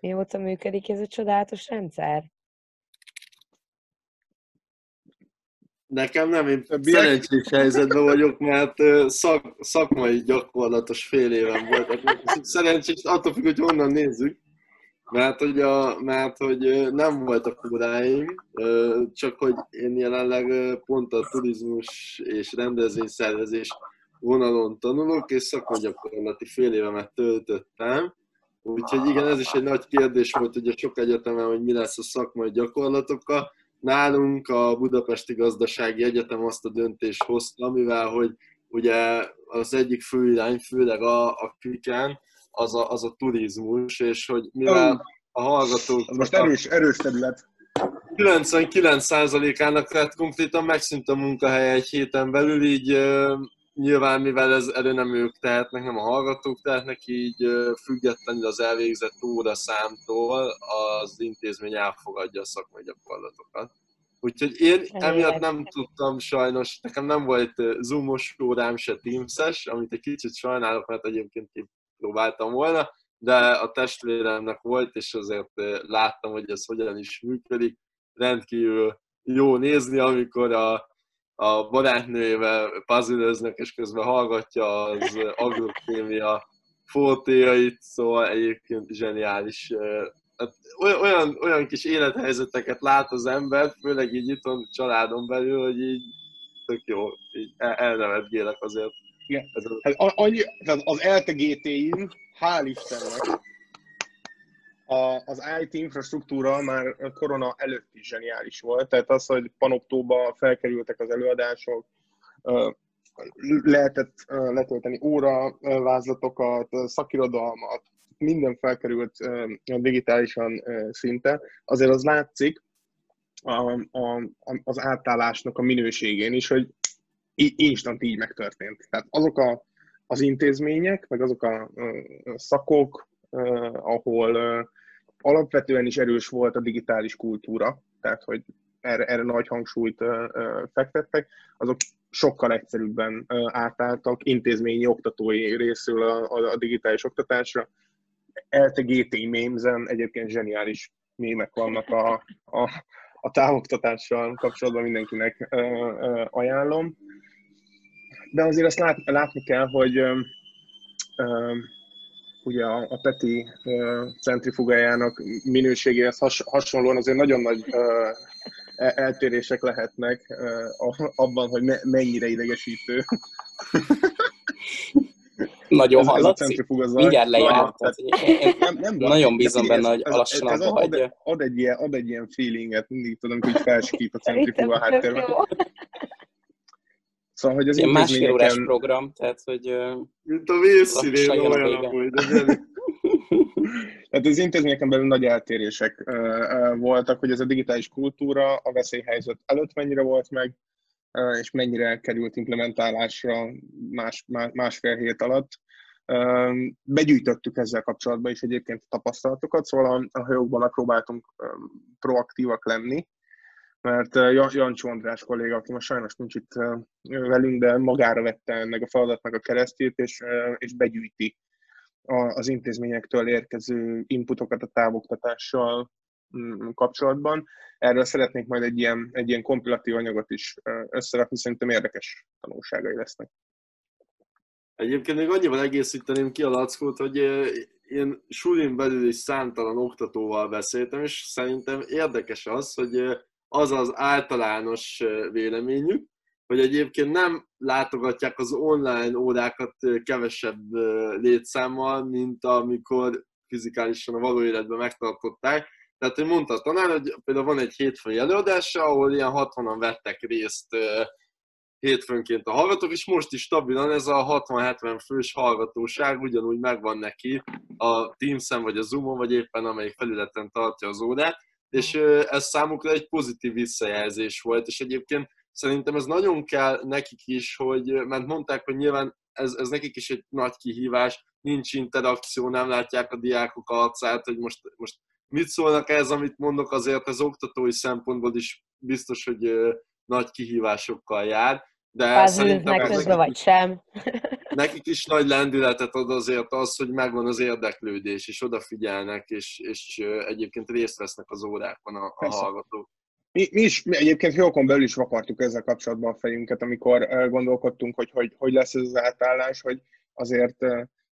Mióta működik ez a csodálatos rendszer? Nekem nem, én szerencsés helyzetben vagyok, mert szak, szakmai gyakorlatos fél éven volt. Szerencsés, attól függ, hogy honnan nézzük. Mert hogy, a, mert hogy nem voltak óráim, csak hogy én jelenleg pont a turizmus és rendezvényszervezés vonalon tanulok, és szakmai gyakorlati fél évemet töltöttem. Úgyhogy igen, ez is egy nagy kérdés volt hogy a sok egyetemen, hogy mi lesz a szakmai gyakorlatokkal Nálunk a Budapesti Gazdasági Egyetem azt a döntést hozta, amivel, hogy ugye az egyik fő irány, főleg a, a Kviken, az a, az a turizmus, és hogy mivel a hallgatók... Most erős, erős terület. 99%-ának lett konkrétan megszűnt a munkahelye egy héten belül, így nyilván mivel ez erő nem ők tehetnek, nem a hallgatók tehetnek, így függetlenül az elvégzett óra számtól az intézmény elfogadja a szakmai gyakorlatokat. Úgyhogy én emiatt nem tudtam sajnos, nekem nem volt zoomos órám se Teams-es, amit egy kicsit sajnálok, mert egyébként próbáltam volna, de a testvéremnek volt, és azért láttam, hogy ez hogyan is működik. Rendkívül jó nézni, amikor a a barátnőjével puzzle és közben hallgatja az agrokémia fótéjait, szóval egyébként zseniális. Hát olyan, olyan kis élethelyzeteket lát az ember, főleg így itthon családon belül, hogy így tök jó, így elnevetgélek azért. Igen. Hát annyi, tehát az ELTE GT-in, hál' Istennek, a, az IT infrastruktúra már korona előtt is zseniális volt, tehát az, hogy Panoptóba felkerültek az előadások, lehetett letölteni óravázlatokat, szakirodalmat, minden felkerült digitálisan szinte, azért az látszik a, a, az átállásnak a minőségén is, hogy instant így megtörtént. Tehát azok a, az intézmények, meg azok a szakok, ahol alapvetően is erős volt a digitális kultúra, tehát hogy erre, erre nagy hangsúlyt fektettek, azok sokkal egyszerűbben átálltak intézményi oktatói részül a, a, a digitális oktatásra. ELTE GT mémzen egyébként zseniális mémek vannak a, a, a távoktatással kapcsolatban mindenkinek ö, ö, ajánlom. De azért azt lát, látni kell, hogy ö, ugye a, a Peti uh, centrifugájának minőségéhez has, hasonlóan azért nagyon nagy uh, eltérések lehetnek uh, abban, hogy me, mennyire idegesítő. Nagyon ez, hallatszik. Ez Mindjárt lejárt. Nem, nem nagyon bízom benne, hogy lassan ez, ez ad, ad, egy ilyen, ad egy ilyen feelinget, mindig tudom, hogy felsikít a centrifuga háttérben. Szóval, hogy az Ilyen másfél órás program, tehát, hogy... Mint a vészszínén olyan amúgy, Tehát az intézményeken belül nagy eltérések voltak, hogy ez a digitális kultúra a veszélyhelyzet előtt mennyire volt meg, és mennyire került implementálásra más, másfél hét alatt. Begyűjtöttük ezzel kapcsolatban is egyébként a tapasztalatokat, szóval a hajókban megpróbáltunk proaktívak lenni, mert Jancsó András kolléga, aki most sajnos nincs itt velünk, de magára vette ennek a feladatnak a keresztét, és, és begyűjti az intézményektől érkező inputokat a távoktatással mm, kapcsolatban. Erről szeretnék majd egy ilyen, egy ilyen kompilatív anyagot is összerakni, szerintem érdekes tanulságai lesznek. Egyébként még annyival egészíteném ki a lackót, hogy én sulin belül is számtalan oktatóval beszéltem, és szerintem érdekes az, hogy az az általános véleményük, hogy egyébként nem látogatják az online órákat kevesebb létszámmal, mint amikor fizikálisan a való életben megtartották. Tehát, hogy mondta a tanár, hogy például van egy hétfői előadása, ahol ilyen 60-an vettek részt hétfőnként a hallgatók, és most is stabilan ez a 60-70 fős hallgatóság ugyanúgy megvan neki a Teams-en, vagy a Zoom-on, vagy éppen amelyik felületen tartja az órát, és ez számukra egy pozitív visszajelzés volt, és egyébként szerintem ez nagyon kell nekik is, hogy, mert mondták, hogy nyilván ez, ez nekik is egy nagy kihívás, nincs interakció, nem látják a diákok arcát, hogy most, most mit szólnak ez, amit mondok, azért az oktatói szempontból is biztos, hogy nagy kihívásokkal jár, de ez nekik, vagy sem. [LAUGHS] nekik is nagy lendületet ad azért az, hogy megvan az érdeklődés, és odafigyelnek, és, és egyébként részt vesznek az órákon a, a hallgatók. Mi, mi is mi egyébként Fiókon belül is vakartuk ezzel kapcsolatban a fejünket, amikor gondolkodtunk, hogy, hogy hogy lesz ez az átállás, hogy azért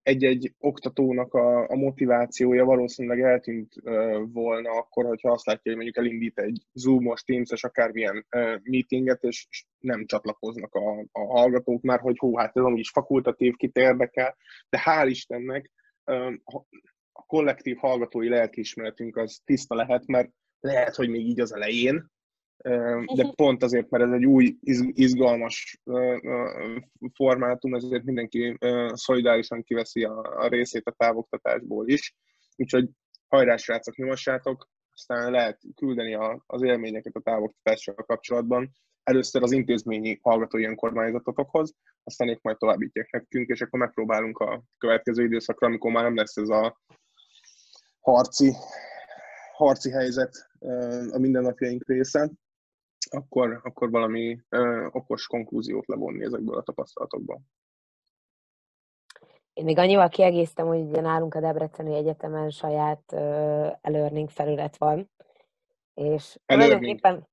egy-egy oktatónak a, a motivációja valószínűleg eltűnt uh, volna akkor, hogyha azt látja, hogy mondjuk elindít egy Zoom-os, Teams-es, akármilyen uh, meetinget, és, és nem csatlakoznak a, a hallgatók már, hogy hú, hát ez amúgy is fakultatív, kit érdekel, de hál' Istennek uh, a kollektív hallgatói lelkiismeretünk az tiszta lehet, mert lehet, hogy még így az elején, de pont azért, mert ez egy új, izgalmas formátum, ezért mindenki szolidárisan kiveszi a részét a távoktatásból is. Úgyhogy hajrá, srácok, nyomassátok, aztán lehet küldeni az élményeket a távoktatással kapcsolatban. Először az intézményi hallgatói önkormányzatotokhoz, aztán ők majd továbbítják nekünk, és akkor megpróbálunk a következő időszakra, amikor már nem lesz ez a harci, harci helyzet a mindennapjaink része, akkor, akkor valami ö, okos konklúziót levonni ezekből a tapasztalatokból. Én még annyival kiegészítem, hogy ugye nálunk a Debreceni Egyetemen saját e-learning felület van, és tulajdonképpen,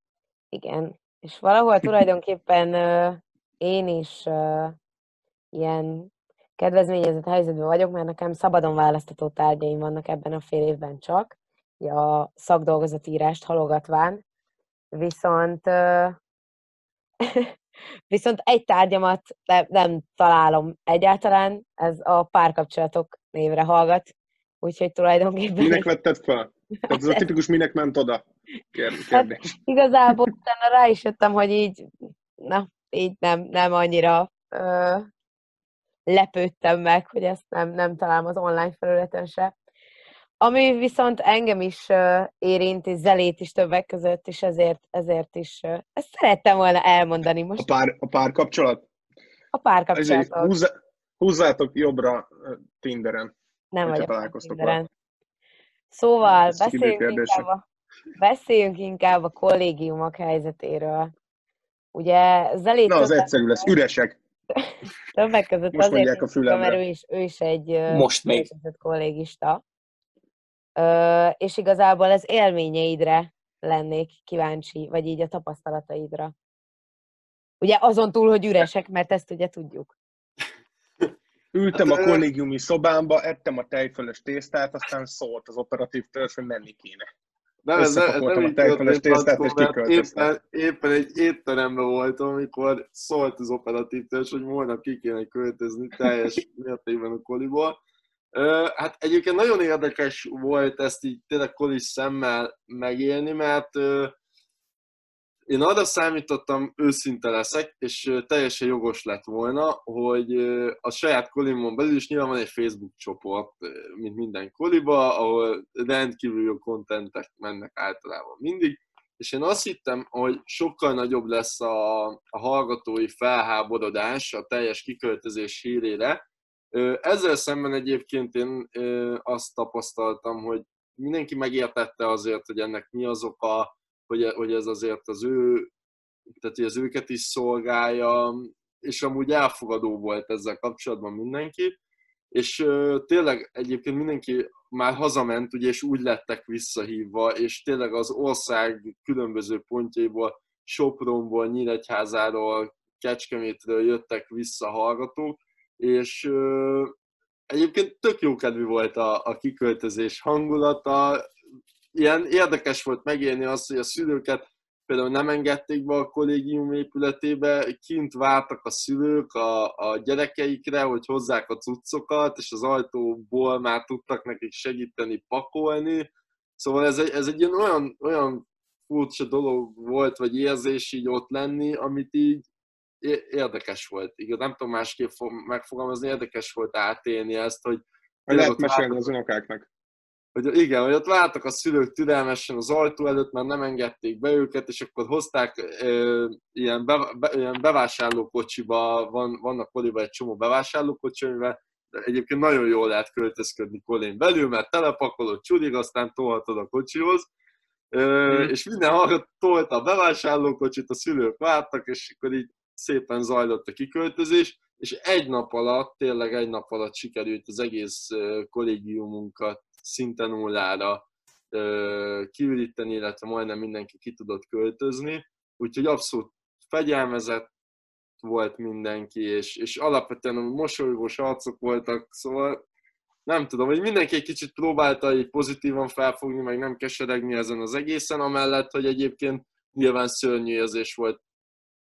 igen, és valahol [LAUGHS] tulajdonképpen én is ilyen kedvezményezett helyzetben vagyok, mert nekem szabadon választható tárgyaim vannak ebben a fél évben csak, a szakdolgozatírást halogatván, viszont [LAUGHS] viszont egy tárgyamat nem, nem találom egyáltalán, ez a párkapcsolatok névre hallgat, úgyhogy tulajdonképpen... Minek vetted fel? Tehát ez a [LAUGHS] tipikus minek ment oda kérdés. Hát, igazából [LAUGHS] utána rá is jöttem, hogy így, na, így nem, nem annyira ö, lepődtem meg, hogy ezt nem, nem találom az online felületen se. Ami viszont engem is uh, érint, és Zelét is többek között, és ezért, ezért is uh, ezt szerettem volna elmondani most. A pár, a pár kapcsolat? A pár kapcsolat. Húzzá, húzzátok jobbra Tinderen. Nem vagyok Tinderen. Szóval beszéljünk inkább, a, beszéljünk inkább a kollégiumok helyzetéről. Ugye Zelét... Na, az egyszerű lesz, üresek. Többek között Most azért, a mert ő is, ő is egy Most még. kollégista és igazából az élményeidre lennék kíváncsi, vagy így a tapasztalataidra. Ugye azon túl, hogy üresek, mert ezt ugye tudjuk. Ültem a kollégiumi szobámba, ettem a tejfölös tésztát, aztán szólt az operatív törzs, hogy menni kéne. Nem, ez, ez nem a tejfölös tésztát, és éppen, éppen egy étteremben voltam, amikor szólt az operatív törzs, hogy holnap ki kéne költözni teljes [LAUGHS] mértékben a koliból, Hát egyébként nagyon érdekes volt ezt így tényleg kolis szemmel megélni, mert én arra számítottam, őszinte leszek, és teljesen jogos lett volna, hogy a saját kolimon belül is nyilván van egy Facebook csoport, mint minden koliba, ahol rendkívül jó kontentek mennek általában mindig, és én azt hittem, hogy sokkal nagyobb lesz a, a hallgatói felháborodás a teljes kiköltözés hírére. Ezzel szemben egyébként én azt tapasztaltam, hogy mindenki megértette azért, hogy ennek mi az oka, hogy, hogy ez azért az ő, tehát hogy az őket is szolgálja, és amúgy elfogadó volt ezzel kapcsolatban mindenki, és tényleg egyébként mindenki már hazament, ugye, és úgy lettek visszahívva, és tényleg az ország különböző pontjaiból, Sopronból, Nyíregyházáról, Kecskemétről jöttek vissza hallgatók, és egyébként tök jó kedvű volt a, a kiköltözés hangulata, ilyen érdekes volt megélni azt, hogy a szülőket például nem engedték be a kollégium épületébe, kint vártak a szülők a, a gyerekeikre, hogy hozzák a cuccokat, és az ajtóból már tudtak nekik segíteni pakolni. Szóval ez egy, ez egy ilyen olyan, olyan furcsa dolog volt, vagy érzés így ott lenni, amit így érdekes volt. Igaz, nem tudom másképp megfogalmazni, érdekes volt átélni ezt, hogy... Lehet mesélni az unokáknak hogy igen, hogy ott vártak a szülők türelmesen az ajtó előtt, mert nem engedték be őket, és akkor hozták e, ilyen, be, be, ilyen bevásárlókocsiba, van, vannak koliba egy csomó bevásárlókocsi, amivel egyébként nagyon jól lehet költözködni kolén belül, mert telepakolod csurig, aztán tolhatod a kocsihoz, mm. és minden hallgat tolta a bevásárlókocsit, a szülők vártak, és akkor így szépen zajlott a kiköltözés, és egy nap alatt, tényleg egy nap alatt sikerült az egész kollégiumunkat szinte nullára kiüríteni, illetve majdnem mindenki ki tudott költözni, úgyhogy abszolút fegyelmezett volt mindenki, és, és alapvetően mosolygós arcok voltak, szóval nem tudom, hogy mindenki egy kicsit próbálta így pozitívan felfogni, meg nem keseregni ezen az egészen, amellett, hogy egyébként nyilván szörnyű érzés volt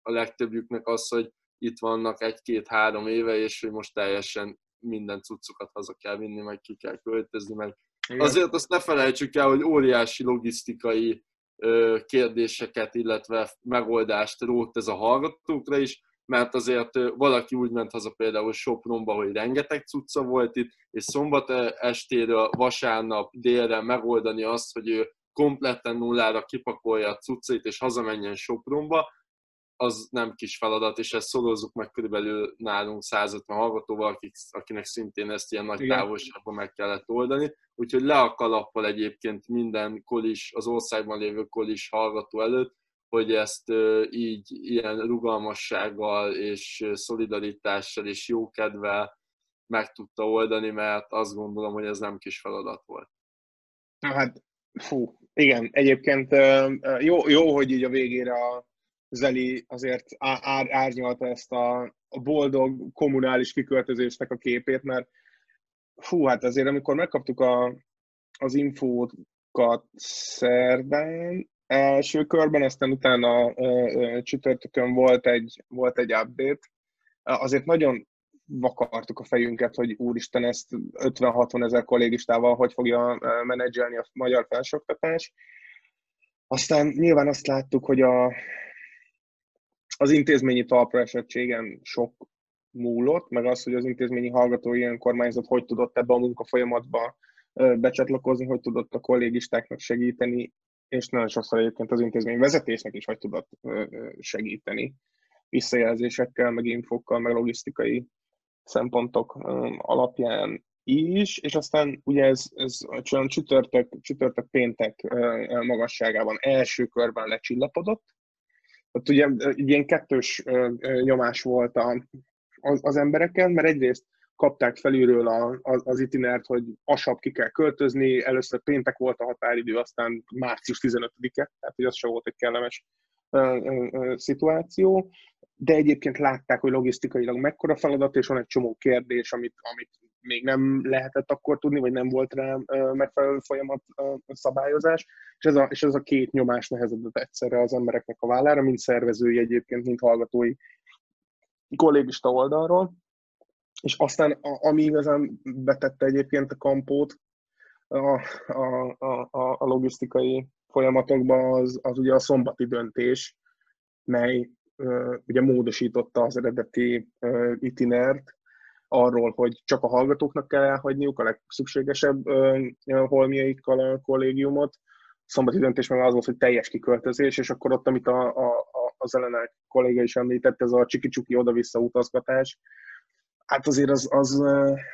a legtöbbjüknek az, hogy itt vannak egy-két-három éve, és hogy most teljesen minden cuccokat haza kell vinni, meg ki kell költözni, meg igen. Azért azt ne felejtsük el, hogy óriási logisztikai kérdéseket, illetve megoldást rótt ez a hallgatókra is, mert azért valaki úgy ment haza például Sopronba, hogy rengeteg cucca volt itt, és szombat estéről, vasárnap délre megoldani azt, hogy ő kompletten nullára kipakolja a cuccait, és hazamenjen Sopronba, az nem kis feladat, és ezt szorozzuk meg körülbelül nálunk 150 hallgatóval, akik, akinek szintén ezt ilyen nagy távolságban meg kellett oldani. Úgyhogy le a kalappal egyébként minden kolis, az országban lévő kolis hallgató előtt, hogy ezt így ilyen rugalmassággal és szolidaritással és jókedvel meg tudta oldani, mert azt gondolom, hogy ez nem kis feladat volt. Na hát, fú, igen, egyébként jó, jó hogy így a végére a Zeli azért ár, árnyalta ezt a, boldog kommunális kiköltözésnek a képét, mert fú, hát azért amikor megkaptuk a, az infókat szerdán, első körben, aztán utána csütörtökön volt egy, volt egy update, azért nagyon vakartuk a fejünket, hogy úristen, ezt 50-60 ezer kollégistával hogy fogja menedzselni a magyar felsőoktatás. Aztán nyilván azt láttuk, hogy a, az intézményi talpraesettségen sok múlott, meg az, hogy az intézményi hallgatói önkormányzat hogy tudott ebbe a munkafolyamatba becsatlakozni, hogy tudott a kollégistáknak segíteni, és nagyon sokszor egyébként az intézmény vezetésnek is hogy tudott segíteni visszajelzésekkel, meg infokkal, meg logisztikai szempontok alapján is, és aztán ugye ez, ez csütörtök, csütörtök péntek magasságában első körben lecsillapodott, ott ugye egy ilyen kettős nyomás volt a, az, az embereken, mert egyrészt kapták felülről a, az, az itinert, hogy asap ki kell költözni, először péntek volt a határidő, aztán március 15-e, tehát hogy az sem volt egy kellemes ö, ö, szituáció, de egyébként látták, hogy logisztikailag mekkora feladat, és van egy csomó kérdés, amit, amit még nem lehetett akkor tudni, vagy nem volt rá megfelelő folyamat szabályozás, és ez, a, és ez a két nyomás nehezedett egyszerre az embereknek a vállára, mind szervezői egyébként, mind hallgatói kollégista oldalról. És aztán, ami igazán betette egyébként a kampót a, a, a, a logisztikai folyamatokba, az, az ugye a szombati döntés, mely ugye módosította az eredeti itinert arról, hogy csak a hallgatóknak kell elhagyniuk a legszükségesebb holmiaikkal a kollégiumot. Szombati döntés meg az volt, hogy teljes kiköltözés, és akkor ott, amit a, a, a, az Elena kolléga is említett, ez a csiki-csuki oda-vissza utazgatás, hát azért az, az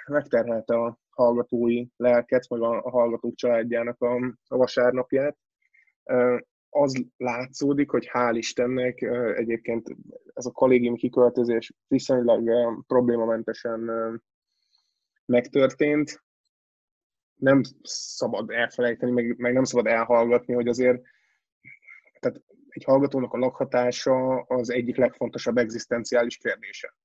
megterhelte a hallgatói lelket, meg a, a hallgatók családjának a, a vasárnapját az látszódik, hogy hál' Istennek egyébként ez a kollégium kiköltözés viszonylag problémamentesen megtörtént. Nem szabad elfelejteni, meg, meg nem szabad elhallgatni, hogy azért tehát egy hallgatónak a lakhatása az egyik legfontosabb egzisztenciális kérdése.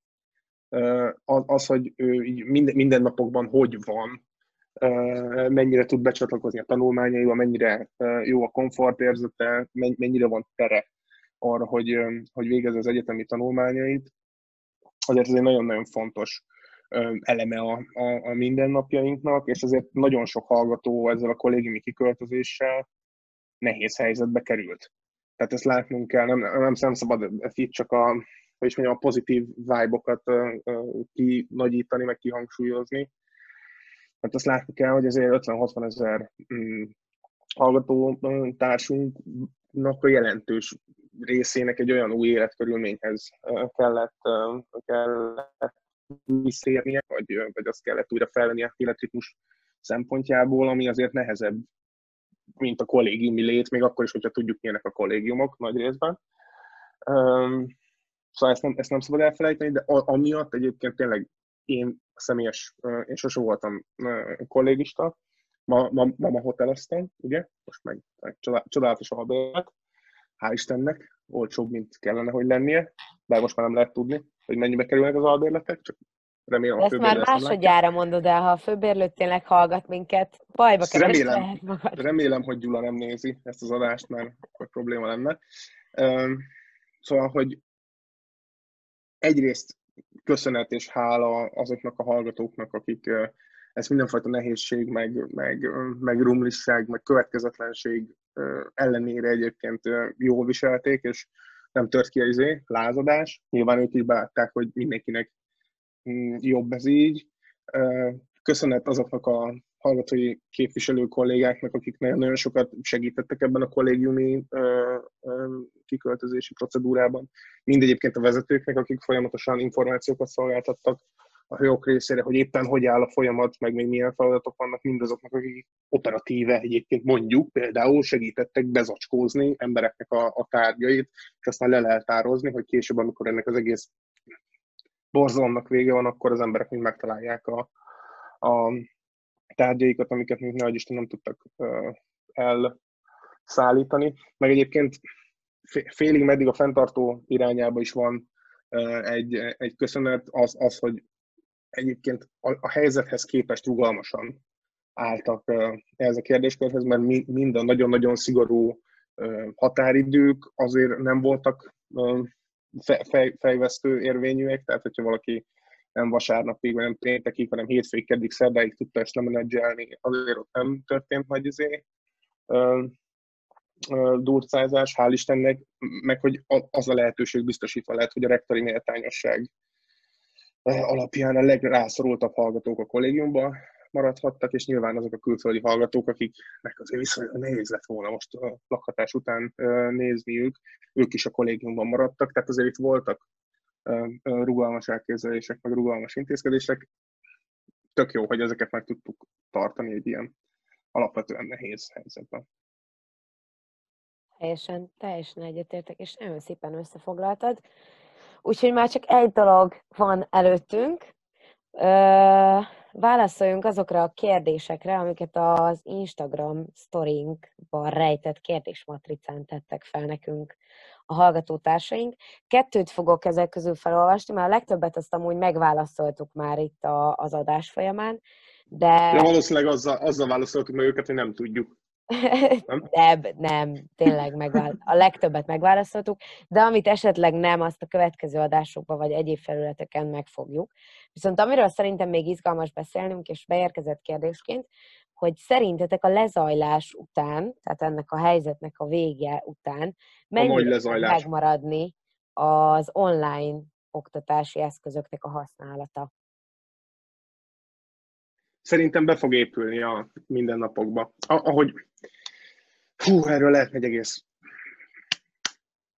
Az, hogy ő minden, mindennapokban hogy van, mennyire tud becsatlakozni a tanulmányaiba, mennyire jó a komfortérzete, mennyire van tere arra, hogy, hogy végezze az egyetemi tanulmányait. Azért ez egy nagyon-nagyon fontos eleme a, a, a mindennapjainknak, és azért nagyon sok hallgató ezzel a kollégiumi kiköltözéssel nehéz helyzetbe került. Tehát ezt látnunk kell, nem, nem, nem szabad itt csak a, hogy is mondjam, a pozitív vibe-okat kinagyítani, meg kihangsúlyozni, mert azt látni kell, hogy azért 50-60 ezer mm, hallgató társunknak a jelentős részének egy olyan új életkörülményhez kellett, kellett visszérnie, vagy, vagy azt kellett újra felvenni a életritmus szempontjából, ami azért nehezebb, mint a kollégiumi lét, még akkor is, hogyha tudjuk, milyenek a kollégiumok nagy részben. Szóval ezt nem, ezt nem szabad elfelejteni, de amiatt egyébként tényleg én személyes, én sose voltam kollégista, ma, ma, ma, hoteleztem, ugye, most meg, csodálatos albérlet, hál' Istennek, olcsóbb, mint kellene, hogy lennie, de most már nem lehet tudni, hogy mennyibe kerülnek az albérletek, csak remélem a Ezt már másodjára mondod el, ha a főbérlőt tényleg hallgat minket, bajba keresd remélem, magad. Remélem, hogy Gyula nem nézi ezt az adást, mert akkor probléma lenne. Szóval, hogy egyrészt köszönet és hála azoknak a hallgatóknak, akik ezt mindenfajta nehézség, meg, meg, meg rumlisság, meg következetlenség ellenére egyébként jól viselték, és nem tört ki az lázadás. Nyilván ők is belátták, hogy mindenkinek mm, jobb ez így. Köszönet azoknak a hallgatói képviselő kollégáknak, akik nagyon sokat segítettek ebben a kollégiumi kiköltözési procedúrában. Mind egyébként a vezetőknek, akik folyamatosan információkat szolgáltattak a hajók részére, hogy éppen hogy áll a folyamat, meg még milyen feladatok vannak mindazoknak, akik operatíve egyébként mondjuk például segítettek bezacskózni embereknek a, a tárgyait, és aztán le lehet tározni, hogy később, amikor ennek az egész borzalomnak vége van, akkor az emberek mind megtalálják a, a tárgyaikat, amiket még nagy Isten nem tudtak elszállítani. Meg egyébként félig meddig a fenntartó irányába is van egy, egy köszönet, az, az, hogy egyébként a, a helyzethez képest rugalmasan álltak ehhez a kérdéskörhez, mert mi, mind a nagyon-nagyon szigorú határidők azért nem voltak fej, fejvesztő érvényűek, tehát hogyha valaki nem vasárnapig, vagy nem péntekig, hanem hétfőig, keddig, szerdáig tudta ezt lemenedzselni, azért ott nem történt nagy izé, durcázás, hál' Istennek, meg hogy az a lehetőség biztosítva lehet, hogy a rektori méltányosság alapján a legrászorultabb hallgatók a kollégiumban maradhattak, és nyilván azok a külföldi hallgatók, akiknek azért viszonylag nehéz lett volna most a lakhatás után nézniük, ők is a kollégiumban maradtak, tehát azért itt voltak rugalmas elképzelések, meg rugalmas intézkedések. Tök jó, hogy ezeket meg tudtuk tartani egy ilyen alapvetően nehéz helyzetben. Teljesen, teljesen egyetértek, és nagyon szépen összefoglaltad. Úgyhogy már csak egy dolog van előttünk. Válaszoljunk azokra a kérdésekre, amiket az Instagram sztorinkban rejtett kérdésmatricán tettek fel nekünk a hallgatótársaink. Kettőt fogok ezek közül felolvasni, mert a legtöbbet azt amúgy megválaszoltuk már itt a, az adás folyamán, de... Ja, valószínűleg azzal, azzal válaszoltuk meg őket, hogy nem tudjuk. Nem? [LAUGHS] nem, nem, tényleg megvál... a legtöbbet megválaszoltuk, de amit esetleg nem, azt a következő adásokban vagy egyéb felületeken megfogjuk. Viszont amiről szerintem még izgalmas beszélnünk, és beérkezett kérdésként, hogy szerintetek a lezajlás után, tehát ennek a helyzetnek a vége után mennyire megmaradni az online oktatási eszközöknek a használata? Szerintem be fog épülni a mindennapokba. Ahogy, hú, erről lehet egy egész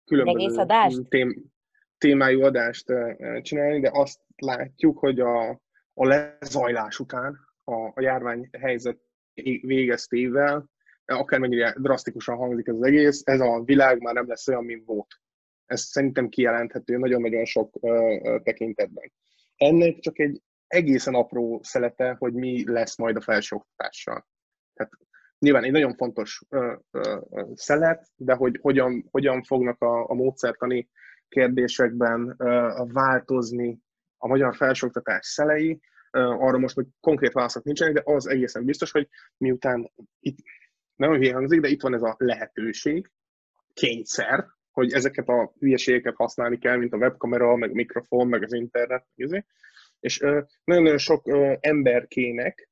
különböző egész adást? Tém, témájú adást csinálni, de azt látjuk, hogy a, a lezajlás után, a, a járványhelyzet végeztével, akármennyire drasztikusan hangzik ez az egész, ez a világ már nem lesz olyan, mint volt. Ez szerintem kijelenthető nagyon-nagyon sok tekintetben. Ennek csak egy egészen apró szelete, hogy mi lesz majd a felsőoktatással. Tehát nyilván egy nagyon fontos uh, szelet, de hogy hogyan, hogyan fognak a, a módszertani kérdésekben változni a magyar felsőoktatás szelei, arra most, hogy konkrét válaszok nincsenek, de az egészen biztos, hogy miután itt nagyon hülye hangzik, de itt van ez a lehetőség, kényszer, hogy ezeket a hülyeségeket használni kell, mint a webkamera, meg a mikrofon, meg az internet, és nagyon-nagyon sok emberkének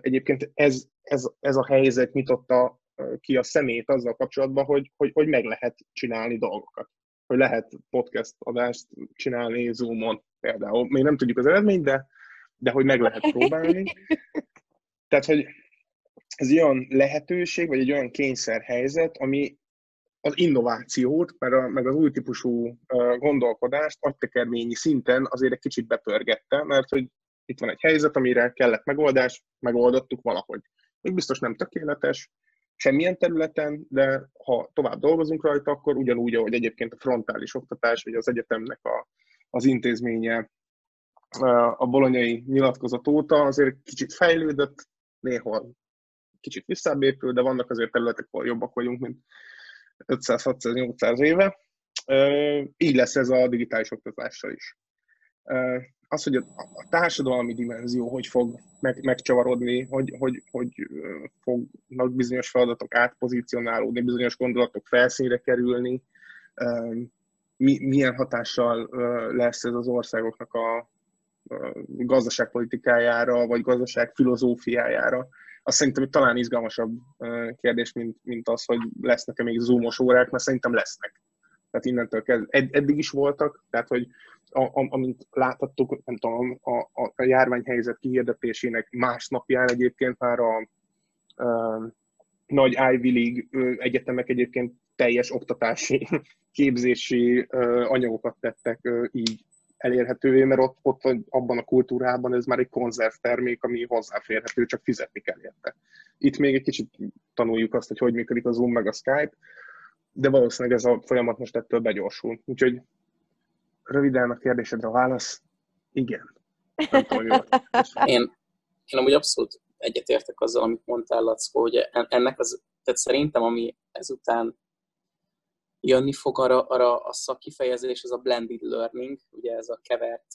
egyébként ez, ez, ez a helyzet nyitotta ki a szemét azzal kapcsolatban, hogy, hogy, hogy meg lehet csinálni dolgokat. Hogy lehet podcast adást csinálni Zoomon például. Még nem tudjuk az eredményt, de, de hogy meg lehet próbálni. [LAUGHS] Tehát, hogy ez olyan lehetőség, vagy egy olyan kényszerhelyzet, ami az innovációt, meg, a, meg az új típusú gondolkodást agytekerményi szinten azért egy kicsit bepörgette, mert hogy itt van egy helyzet, amire kellett megoldás, megoldottuk valahogy. Még biztos nem tökéletes, semmilyen területen, de ha tovább dolgozunk rajta, akkor ugyanúgy, ahogy egyébként a frontális oktatás, vagy az egyetemnek a, az intézménye a bolonyai nyilatkozat óta azért kicsit fejlődött, néhol kicsit visszaépül, de vannak azért területek, ahol jobbak vagyunk, mint 500-600-800 éve. Így lesz ez a digitális oktatással is. Az, hogy a társadalmi dimenzió hogy fog meg, megcsavarodni, hogy, hogy, hogy fognak bizonyos feladatok átpozícionálódni, bizonyos gondolatok felszínre kerülni, mi, milyen hatással lesz ez az országoknak a gazdaságpolitikájára, vagy gazdaság filozófiájára azt szerintem hogy talán izgalmasabb kérdés, mint, mint az, hogy lesznek-e még zoomos órák, mert szerintem lesznek. Tehát innentől kezdve, ed, eddig is voltak, tehát hogy a, a, amint láthattuk, nem tudom, a, a, a járványhelyzet kihirdetésének másnapján egyébként már a, a nagy Ivy League egyetemek egyébként teljes oktatási, képzési anyagokat tettek így elérhetővé, mert ott, ott abban a kultúrában ez már egy konzervtermék, ami hozzáférhető, csak fizetni kell érte. Itt még egy kicsit tanuljuk azt, hogy hogy működik a Zoom meg a Skype, de valószínűleg ez a folyamat most ettől begyorsul. Úgyhogy röviden a kérdésedre a válasz, igen. én, én amúgy abszolút egyetértek azzal, amit mondtál, Lackó, hogy ennek az, tehát szerintem, ami ezután jönni fog arra, arra a szakkifejezés, ez a blended learning, ugye ez a kevert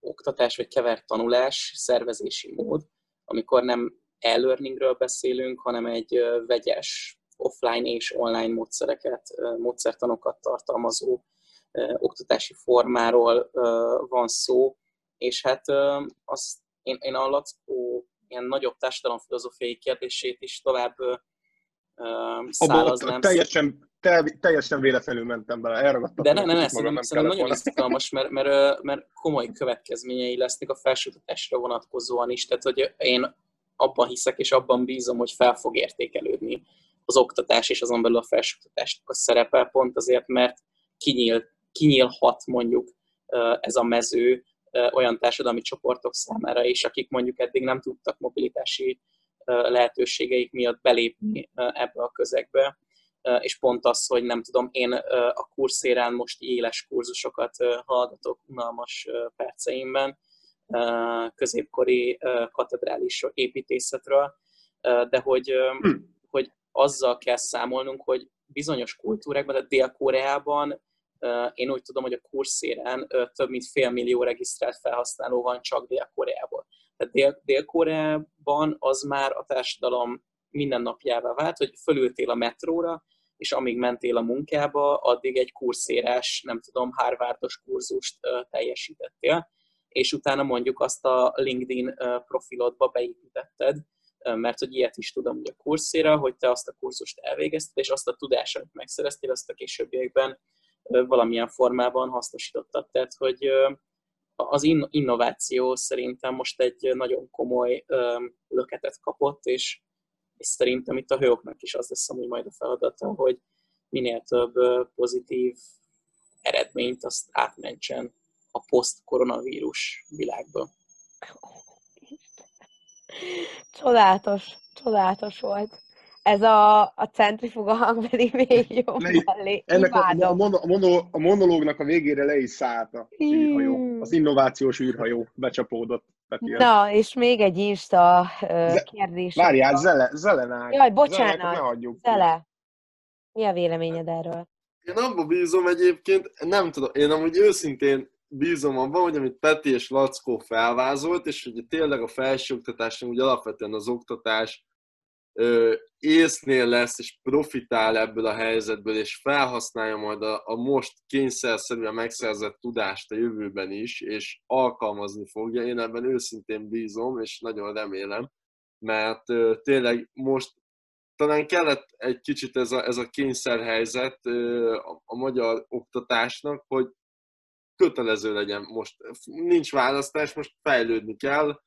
oktatás, vagy kevert tanulás, szervezési mód, amikor nem e-learningről beszélünk, hanem egy vegyes offline és online módszereket, módszertanokat tartalmazó oktatási formáról van szó, és hát azt én, én a Lackó ilyen nagyobb társadalomfilozófiai kérdését is tovább szálaznám. Teljesen, te, teljesen véletlenül mentem bele, elragadtam. De nem, nem, nem, szerintem, szerintem nagyon izgalmas, mert, mert, mert komoly következményei lesznek a felsőoktatásra vonatkozóan is, tehát hogy én abban hiszek és abban bízom, hogy fel fog értékelődni az oktatás és azon belül a felsőoktatásnak a szerepe, pont azért, mert kinyíl, kinyílhat mondjuk ez a mező olyan társadalmi csoportok számára is, akik mondjuk eddig nem tudtak mobilitási lehetőségeik miatt belépni ebbe a közegbe, és pont az, hogy nem tudom, én a kurszérán most éles kurzusokat hallgatok unalmas perceimben, középkori katedrális építészetről, de hogy, hm. hogy azzal kell számolnunk, hogy bizonyos kultúrákban, de Dél-Koreában én úgy tudom, hogy a kurszéren több mint fél millió regisztrált felhasználó van csak Dél-Koreából. Tehát Dél-Koreában az már a társadalom mindennapjává vált, hogy fölültél a metróra, és amíg mentél a munkába, addig egy kurszérás, nem tudom, Harvardos kurzust teljesítettél, és utána mondjuk azt a LinkedIn profilodba beépítetted, mert hogy ilyet is tudom, hogy a kurszéra, hogy te azt a kurzust elvégezted, és azt a tudást, amit megszereztél, azt a későbbiekben valamilyen formában hasznosítottak. Tehát, hogy az innováció szerintem most egy nagyon komoly löketet kapott, és, és szerintem itt a hőoknak is az lesz amúgy majd a feladata, hogy minél több pozitív eredményt azt átmentsen a poszt-koronavírus világba. Csodálatos, csodálatos volt. Ez a, a centrifuga hang pedig még jobb Le, mellé. Ennek a, a, mono, a monológnak a végére le is szállt a űrhajó. Az innovációs űrhajó becsapódott. Na, és még egy Insta kérdés. Várjál, Zele, Zele Jaj, bocsánat. Zele, Zele. Mi a véleményed erről? Én abban bízom egyébként, nem tudom, én amúgy őszintén bízom abban, hogy amit Peti és Lackó felvázolt, és hogy tényleg a felsőoktatásnak úgy alapvetően az oktatás észnél lesz, és profitál ebből a helyzetből, és felhasználja majd a, a most kényszerszerűen megszerzett tudást a jövőben is, és alkalmazni fogja. Én ebben őszintén bízom, és nagyon remélem, mert tényleg most talán kellett egy kicsit ez a, ez a kényszerhelyzet a, a magyar oktatásnak, hogy kötelező legyen most. Nincs választás, most fejlődni kell,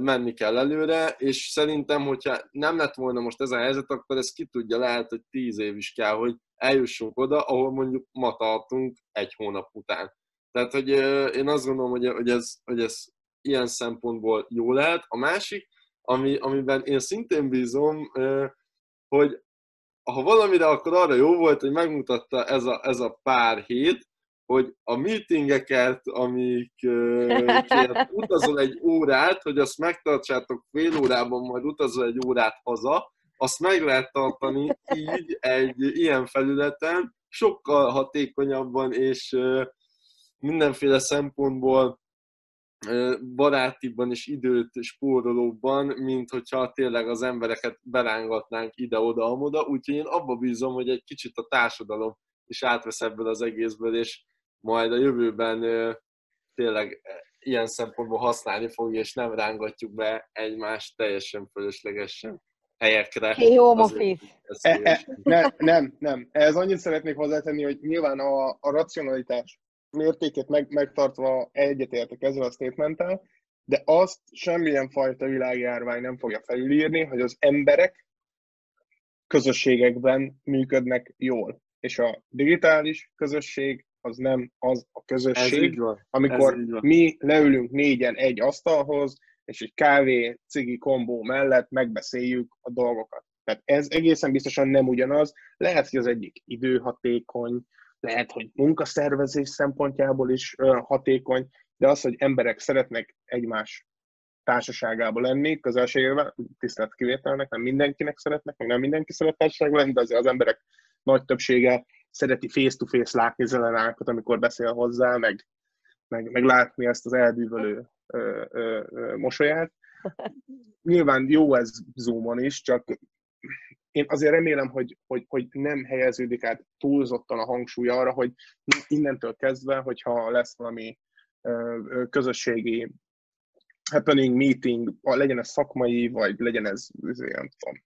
menni kell előre, és szerintem, hogyha nem lett volna most ez a helyzet, akkor ez ki tudja, lehet, hogy tíz év is kell, hogy eljussunk oda, ahol mondjuk ma tartunk egy hónap után. Tehát, hogy én azt gondolom, hogy, ez, hogy ez ilyen szempontból jó lehet. A másik, ami, amiben én szintén bízom, hogy ha valamire, akkor arra jó volt, hogy megmutatta ez a, ez a pár hét, hogy a meetingeket, amik utazol egy órát, hogy azt megtartsátok fél órában, majd utazol egy órát haza, azt meg lehet tartani így egy ilyen felületen, sokkal hatékonyabban és mindenféle szempontból barátibban és időt spórolóbban, mint hogyha tényleg az embereket berángatnánk ide-oda-amoda, úgyhogy én abba bízom, hogy egy kicsit a társadalom is átvesz ebből az egészből, és majd a jövőben tényleg ilyen szempontból használni fogja, és nem rángatjuk be egymást teljesen fölöslegesen helyekre. Hey, home office. E, e, ne, nem, nem. Ez annyit szeretnék hozzátenni, hogy nyilván a, a racionalitás mértékét meg, megtartva egyetértek ezzel a statementtel, de azt semmilyen fajta világjárvány nem fogja felülírni, hogy az emberek közösségekben működnek jól. És a digitális közösség az nem az a közösség, amikor mi leülünk négyen egy asztalhoz, és egy kávé, cigi kombó mellett megbeszéljük a dolgokat. Tehát ez egészen biztosan nem ugyanaz. Lehet, hogy az egyik időhatékony, lehet, hogy munkaszervezés szempontjából is hatékony, de az, hogy emberek szeretnek egymás társaságában lenni, közelségében, tisztelt kivételnek, nem mindenkinek szeretnek, meg nem mindenki szeret társaságban lenni, de azért az emberek nagy többsége szereti face-to-face látni zelenákat, amikor beszél hozzá, meg, meg, meg látni ezt az elbűvölő ö, ö, ö, mosolyát. Nyilván jó ez Zoomon is, csak én azért remélem, hogy, hogy, hogy nem helyeződik át túlzottan a hangsúly arra, hogy innentől kezdve, hogyha lesz valami közösségi happening, meeting, legyen ez szakmai, vagy legyen ez, nem tudom,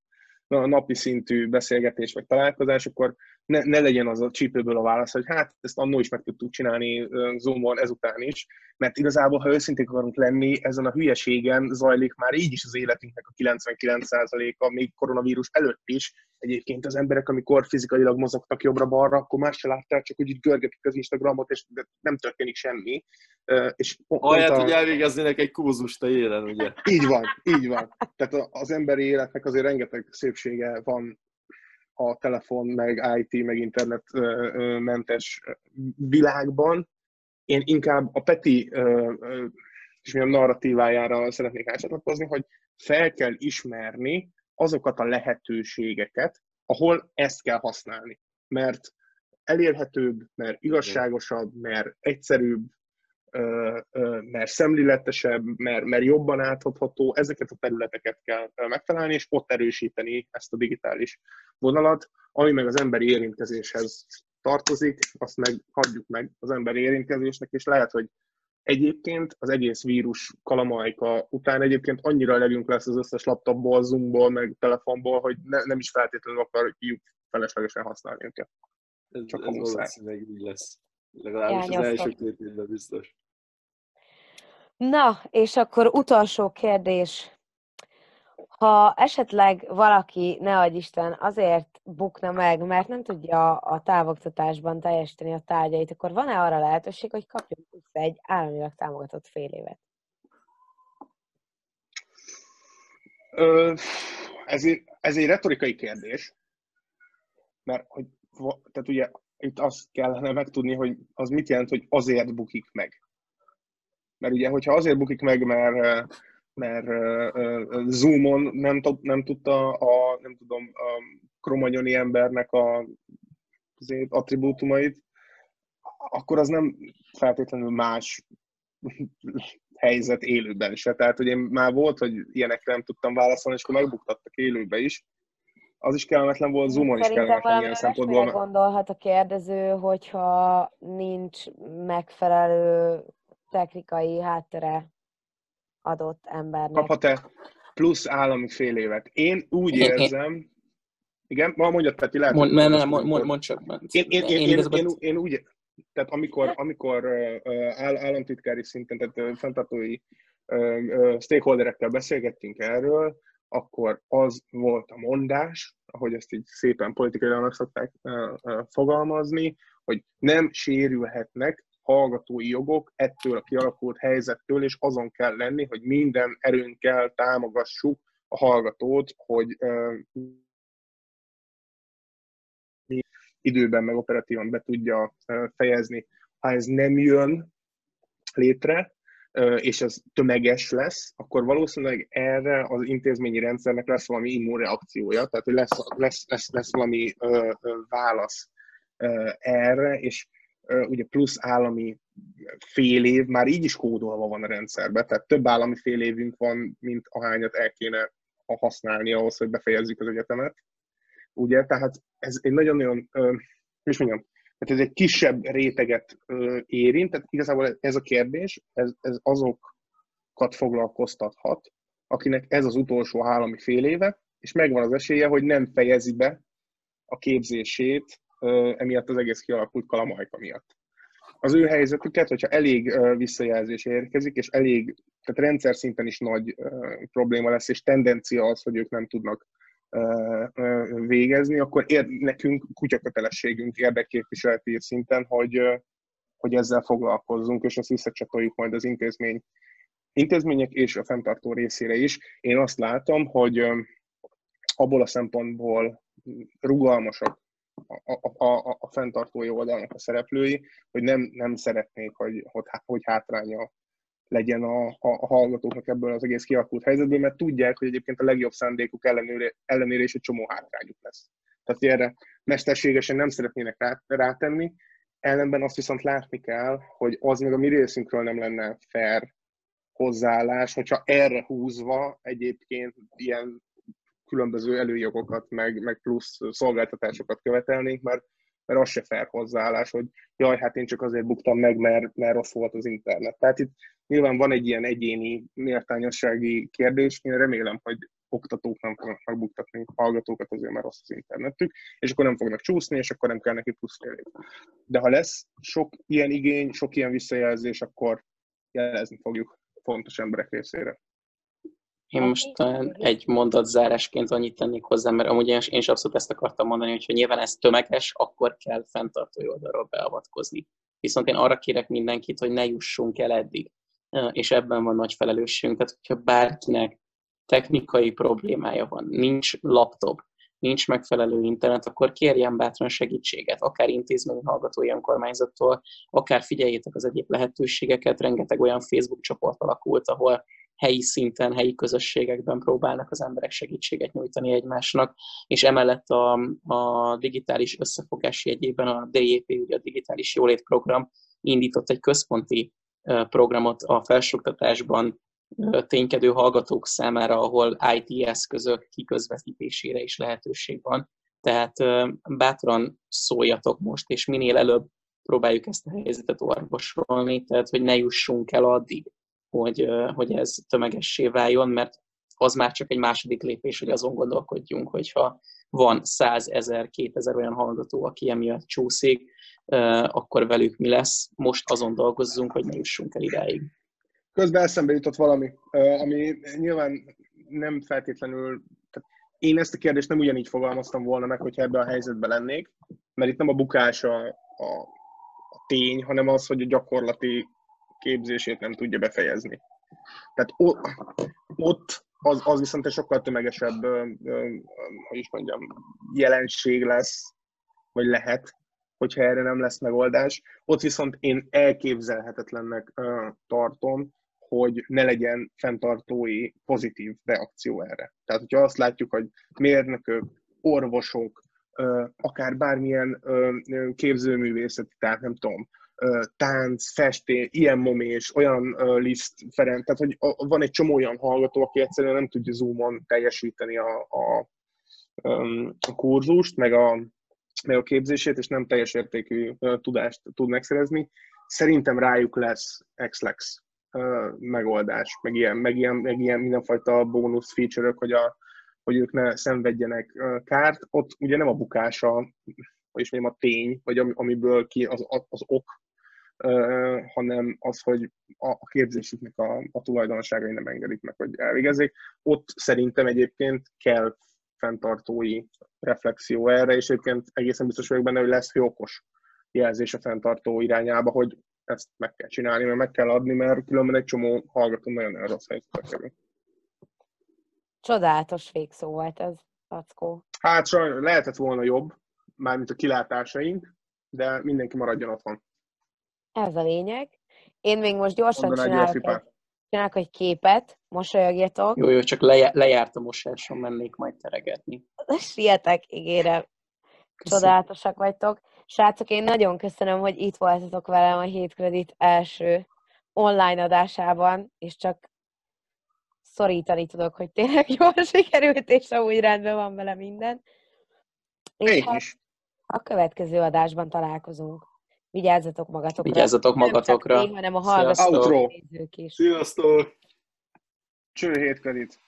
napi szintű beszélgetés vagy találkozás, akkor ne, ne legyen az a csípőből a válasz, hogy hát ezt annó is meg tudtuk csinálni Zoomon ezután is, mert igazából, ha őszintén akarunk lenni, ezen a hülyeségen zajlik már így is az életünknek a 99%-a, még koronavírus előtt is. Egyébként az emberek, amikor fizikailag mozogtak jobbra-balra, akkor más se látták, csak hogy így görgetik az Instagramot, és nem történik semmi. És Ahelyett, a... hogy elvégeznének egy kurzust a élen, ugye? Így van, így van. Tehát az emberi életnek azért rengeteg szépsége van a telefon, meg IT, meg internetmentes világban. Én inkább a Peti és milyen narratívájára szeretnék átcsatlakozni, hogy fel kell ismerni azokat a lehetőségeket, ahol ezt kell használni. Mert elérhetőbb, mert igazságosabb, mert egyszerűbb, mert szemléletesebb, mert, mert jobban áthatható, ezeket a területeket kell megtalálni, és ott erősíteni ezt a digitális vonalat, ami meg az emberi érintkezéshez tartozik, azt meg hagyjuk meg az emberi érintkezésnek, és lehet, hogy egyébként az egész vírus kalamajka után egyébként annyira legyünk lesz az összes laptopból, zoomból, meg telefonból, hogy ne, nem is feltétlenül akarjuk feleslegesen használni őket. Ez, Csak ez valószínűleg így lesz. Legalábbis az első két évben biztos. Na, és akkor utolsó kérdés. Ha esetleg valaki, ne adj Isten, azért bukna meg, mert nem tudja a távoktatásban teljesíteni a tárgyait, akkor van-e arra lehetőség, hogy kapjon egy államilag támogatott fél évet? Ö, ez, egy, ez egy retorikai kérdés, mert hogy, tehát ugye itt azt kellene megtudni, hogy az mit jelent, hogy azért bukik meg. Mert ugye, hogyha azért bukik meg, mert, mert ö, ö, Zoomon nem, nem tudta a, nem tudom, a kromanyoni embernek a, azért attribútumait, akkor az nem feltétlenül más [LAUGHS] helyzet élőben se. Tehát, hogy én már volt, hogy ilyenekre nem tudtam válaszolni, és akkor megbuktattak élőbe is. Az is kellemetlen volt, Zoomon is kellemetlen ilyen szempontból. gondolhat a kérdező, hogyha nincs megfelelő technikai háttere adott embernek. Kaphat-e plusz állami fél évet? Én úgy Én- én- érzem, igen, ma mondjad Peti, lehet, Mond, ne, ne, mond, amikor- mond csak. Mond. Én, én, én, én, igazából- én, én úgy, tehát amikor, amikor áll, államtitkári szinten, tehát fenntartói stakeholderekkel beszélgettünk erről, akkor az volt a mondás, ahogy ezt így szépen politikailag szokták fogalmazni, hogy nem sérülhetnek hallgatói jogok ettől a kialakult helyzettől, és azon kell lenni, hogy minden erőnkkel támogassuk a hallgatót, hogy ö, időben meg operatívan be tudja fejezni. Ha ez nem jön létre, és ez tömeges lesz, akkor valószínűleg erre az intézményi rendszernek lesz valami immunreakciója, tehát hogy lesz, lesz, lesz, lesz valami ö, ö, válasz ö, erre, és ugye plusz állami fél év már így is kódolva van a rendszerben, tehát több állami fél évünk van, mint ahányat el kéne használni ahhoz, hogy befejezzük az egyetemet. Ugye, tehát ez egy nagyon-nagyon, is mondjam, tehát ez egy kisebb réteget érint, tehát igazából ez a kérdés, ez, ez azokat foglalkoztathat, akinek ez az utolsó állami fél éve, és megvan az esélye, hogy nem fejezi be a képzését emiatt az egész kialakult kalamajka miatt. Az ő helyzetüket, hogyha elég visszajelzés érkezik, és elég, tehát rendszer szinten is nagy probléma lesz, és tendencia az, hogy ők nem tudnak végezni, akkor ér, nekünk kutyakötelességünk érdekképviseleti szinten, hogy, hogy ezzel foglalkozzunk, és ezt visszacsatoljuk majd az intézmény intézmények és a fenntartó részére is. Én azt látom, hogy abból a szempontból rugalmasak a, a, a, fenntartói oldalnak a szereplői, hogy nem, nem szeretnék, hogy, hogy, hogy hátránya legyen a, a, a hallgatóknak ebből az egész kialakult helyzetből, mert tudják, hogy egyébként a legjobb szándékuk ellenére, ellenére is egy csomó hátrányuk lesz. Tehát erre mesterségesen nem szeretnének rá, rátenni, ellenben azt viszont látni kell, hogy az meg a mi részünkről nem lenne fair hozzáállás, hogyha erre húzva egyébként ilyen különböző előjogokat, meg, meg plusz szolgáltatásokat követelnénk, mert, mert az se fair hozzáállás, hogy jaj, hát én csak azért buktam meg, mert, mert rossz volt az internet. Tehát itt nyilván van egy ilyen egyéni méltányossági kérdés, én remélem, hogy oktatók nem fognak megbuktatni hallgatókat azért, mert rossz az internetük, és akkor nem fognak csúszni, és akkor nem kell neki plusz fél. De ha lesz sok ilyen igény, sok ilyen visszajelzés, akkor jelezni fogjuk fontos emberek részére. Én most talán egy mondat zárásként annyit tennék hozzá, mert amúgy én, is abszolút ezt akartam mondani, hogy ha nyilván ez tömeges, akkor kell fenntartói oldalról beavatkozni. Viszont én arra kérek mindenkit, hogy ne jussunk el eddig. És ebben van nagy felelősségünk. Tehát, hogyha bárkinek technikai problémája van, nincs laptop, nincs megfelelő internet, akkor kérjen bátran segítséget, akár intézményi hallgatói önkormányzattól, akár figyeljétek az egyéb lehetőségeket, rengeteg olyan Facebook csoport alakult, ahol helyi szinten, helyi közösségekben próbálnak az emberek segítséget nyújtani egymásnak, és emellett a, a digitális összefogás jegyében a DJP, ugye a Digitális Jólét Program indított egy központi programot a felsőoktatásban ténykedő hallgatók számára, ahol IT eszközök kiközvetítésére is lehetőség van. Tehát bátran szóljatok most, és minél előbb próbáljuk ezt a helyzetet orvosolni, tehát hogy ne jussunk el addig, hogy, hogy ez tömegessé váljon, mert az már csak egy második lépés, hogy azon gondolkodjunk, hogyha van 100 ezer, 2000 olyan hallgató, aki emiatt csúszik, akkor velük mi lesz. Most azon dolgozzunk, hogy ne jussunk el idáig. Közben eszembe jutott valami, ami nyilván nem feltétlenül, én ezt a kérdést nem ugyanígy fogalmaztam volna meg, hogyha ebben a helyzetben lennék, mert itt nem a bukás a, a, a tény, hanem az, hogy a gyakorlati képzését nem tudja befejezni. Tehát ott, ott az, az viszont egy sokkal tömegesebb, hogy is mondjam, jelenség lesz, vagy lehet, hogyha erre nem lesz megoldás. Ott viszont én elképzelhetetlennek tartom, hogy ne legyen fenntartói pozitív reakció erre. Tehát, hogyha azt látjuk, hogy mérnökök, orvosok, akár bármilyen képzőművészeti, tehát nem tudom, tánc, festé, ilyen momés, olyan Liszt Ferenc, tehát hogy van egy csomó olyan hallgató, aki egyszerűen nem tudja Zoomon teljesíteni a, a, a kurzust, meg a, meg a képzését, és nem teljes értékű tudást tud megszerezni. Szerintem rájuk lesz XLEX megoldás, meg ilyen, meg ilyen, meg ilyen mindenfajta bónusz feature hogy, a, hogy ők ne szenvedjenek kárt. Ott ugye nem a bukása, vagyis mondjam a tény, vagy amiből ki az, az ok, hanem az, hogy a képzésüknek a, a tulajdonságai nem engedik meg, hogy elvégezzék. Ott szerintem egyébként kell fenntartói reflexió erre, és egyébként egészen biztos vagyok benne, hogy lesz okos jelzés a fenntartó irányába, hogy ezt meg kell csinálni, mert meg kell adni, mert különben egy csomó hallgató nagyon rossz helyzetbe kerül. Csodálatos végszó volt ez, Packó. Hát sajnos lehetett volna jobb, mármint a kilátásaink, de mindenki maradjon otthon. Ez a lényeg. Én még most gyorsan csinálok egy, csinálok egy képet, mosolyogjatok. Jó, jó, csak lejárt lejárt a mosásom, mennék majd teregetni. Sietek, ígérem. Csodálatosak vagytok. Srácok, én nagyon köszönöm, hogy itt voltatok velem a Hétkredit első online adásában, és csak szorítani tudok, hogy tényleg [LAUGHS] jól sikerült, és amúgy rendben van vele minden. És hát a következő adásban találkozunk. Vigyázzatok magatokra. Vigyázzatok magatokra. Nem csak én, hanem a hallgatók is. Sziasztok! Cső hétkredit!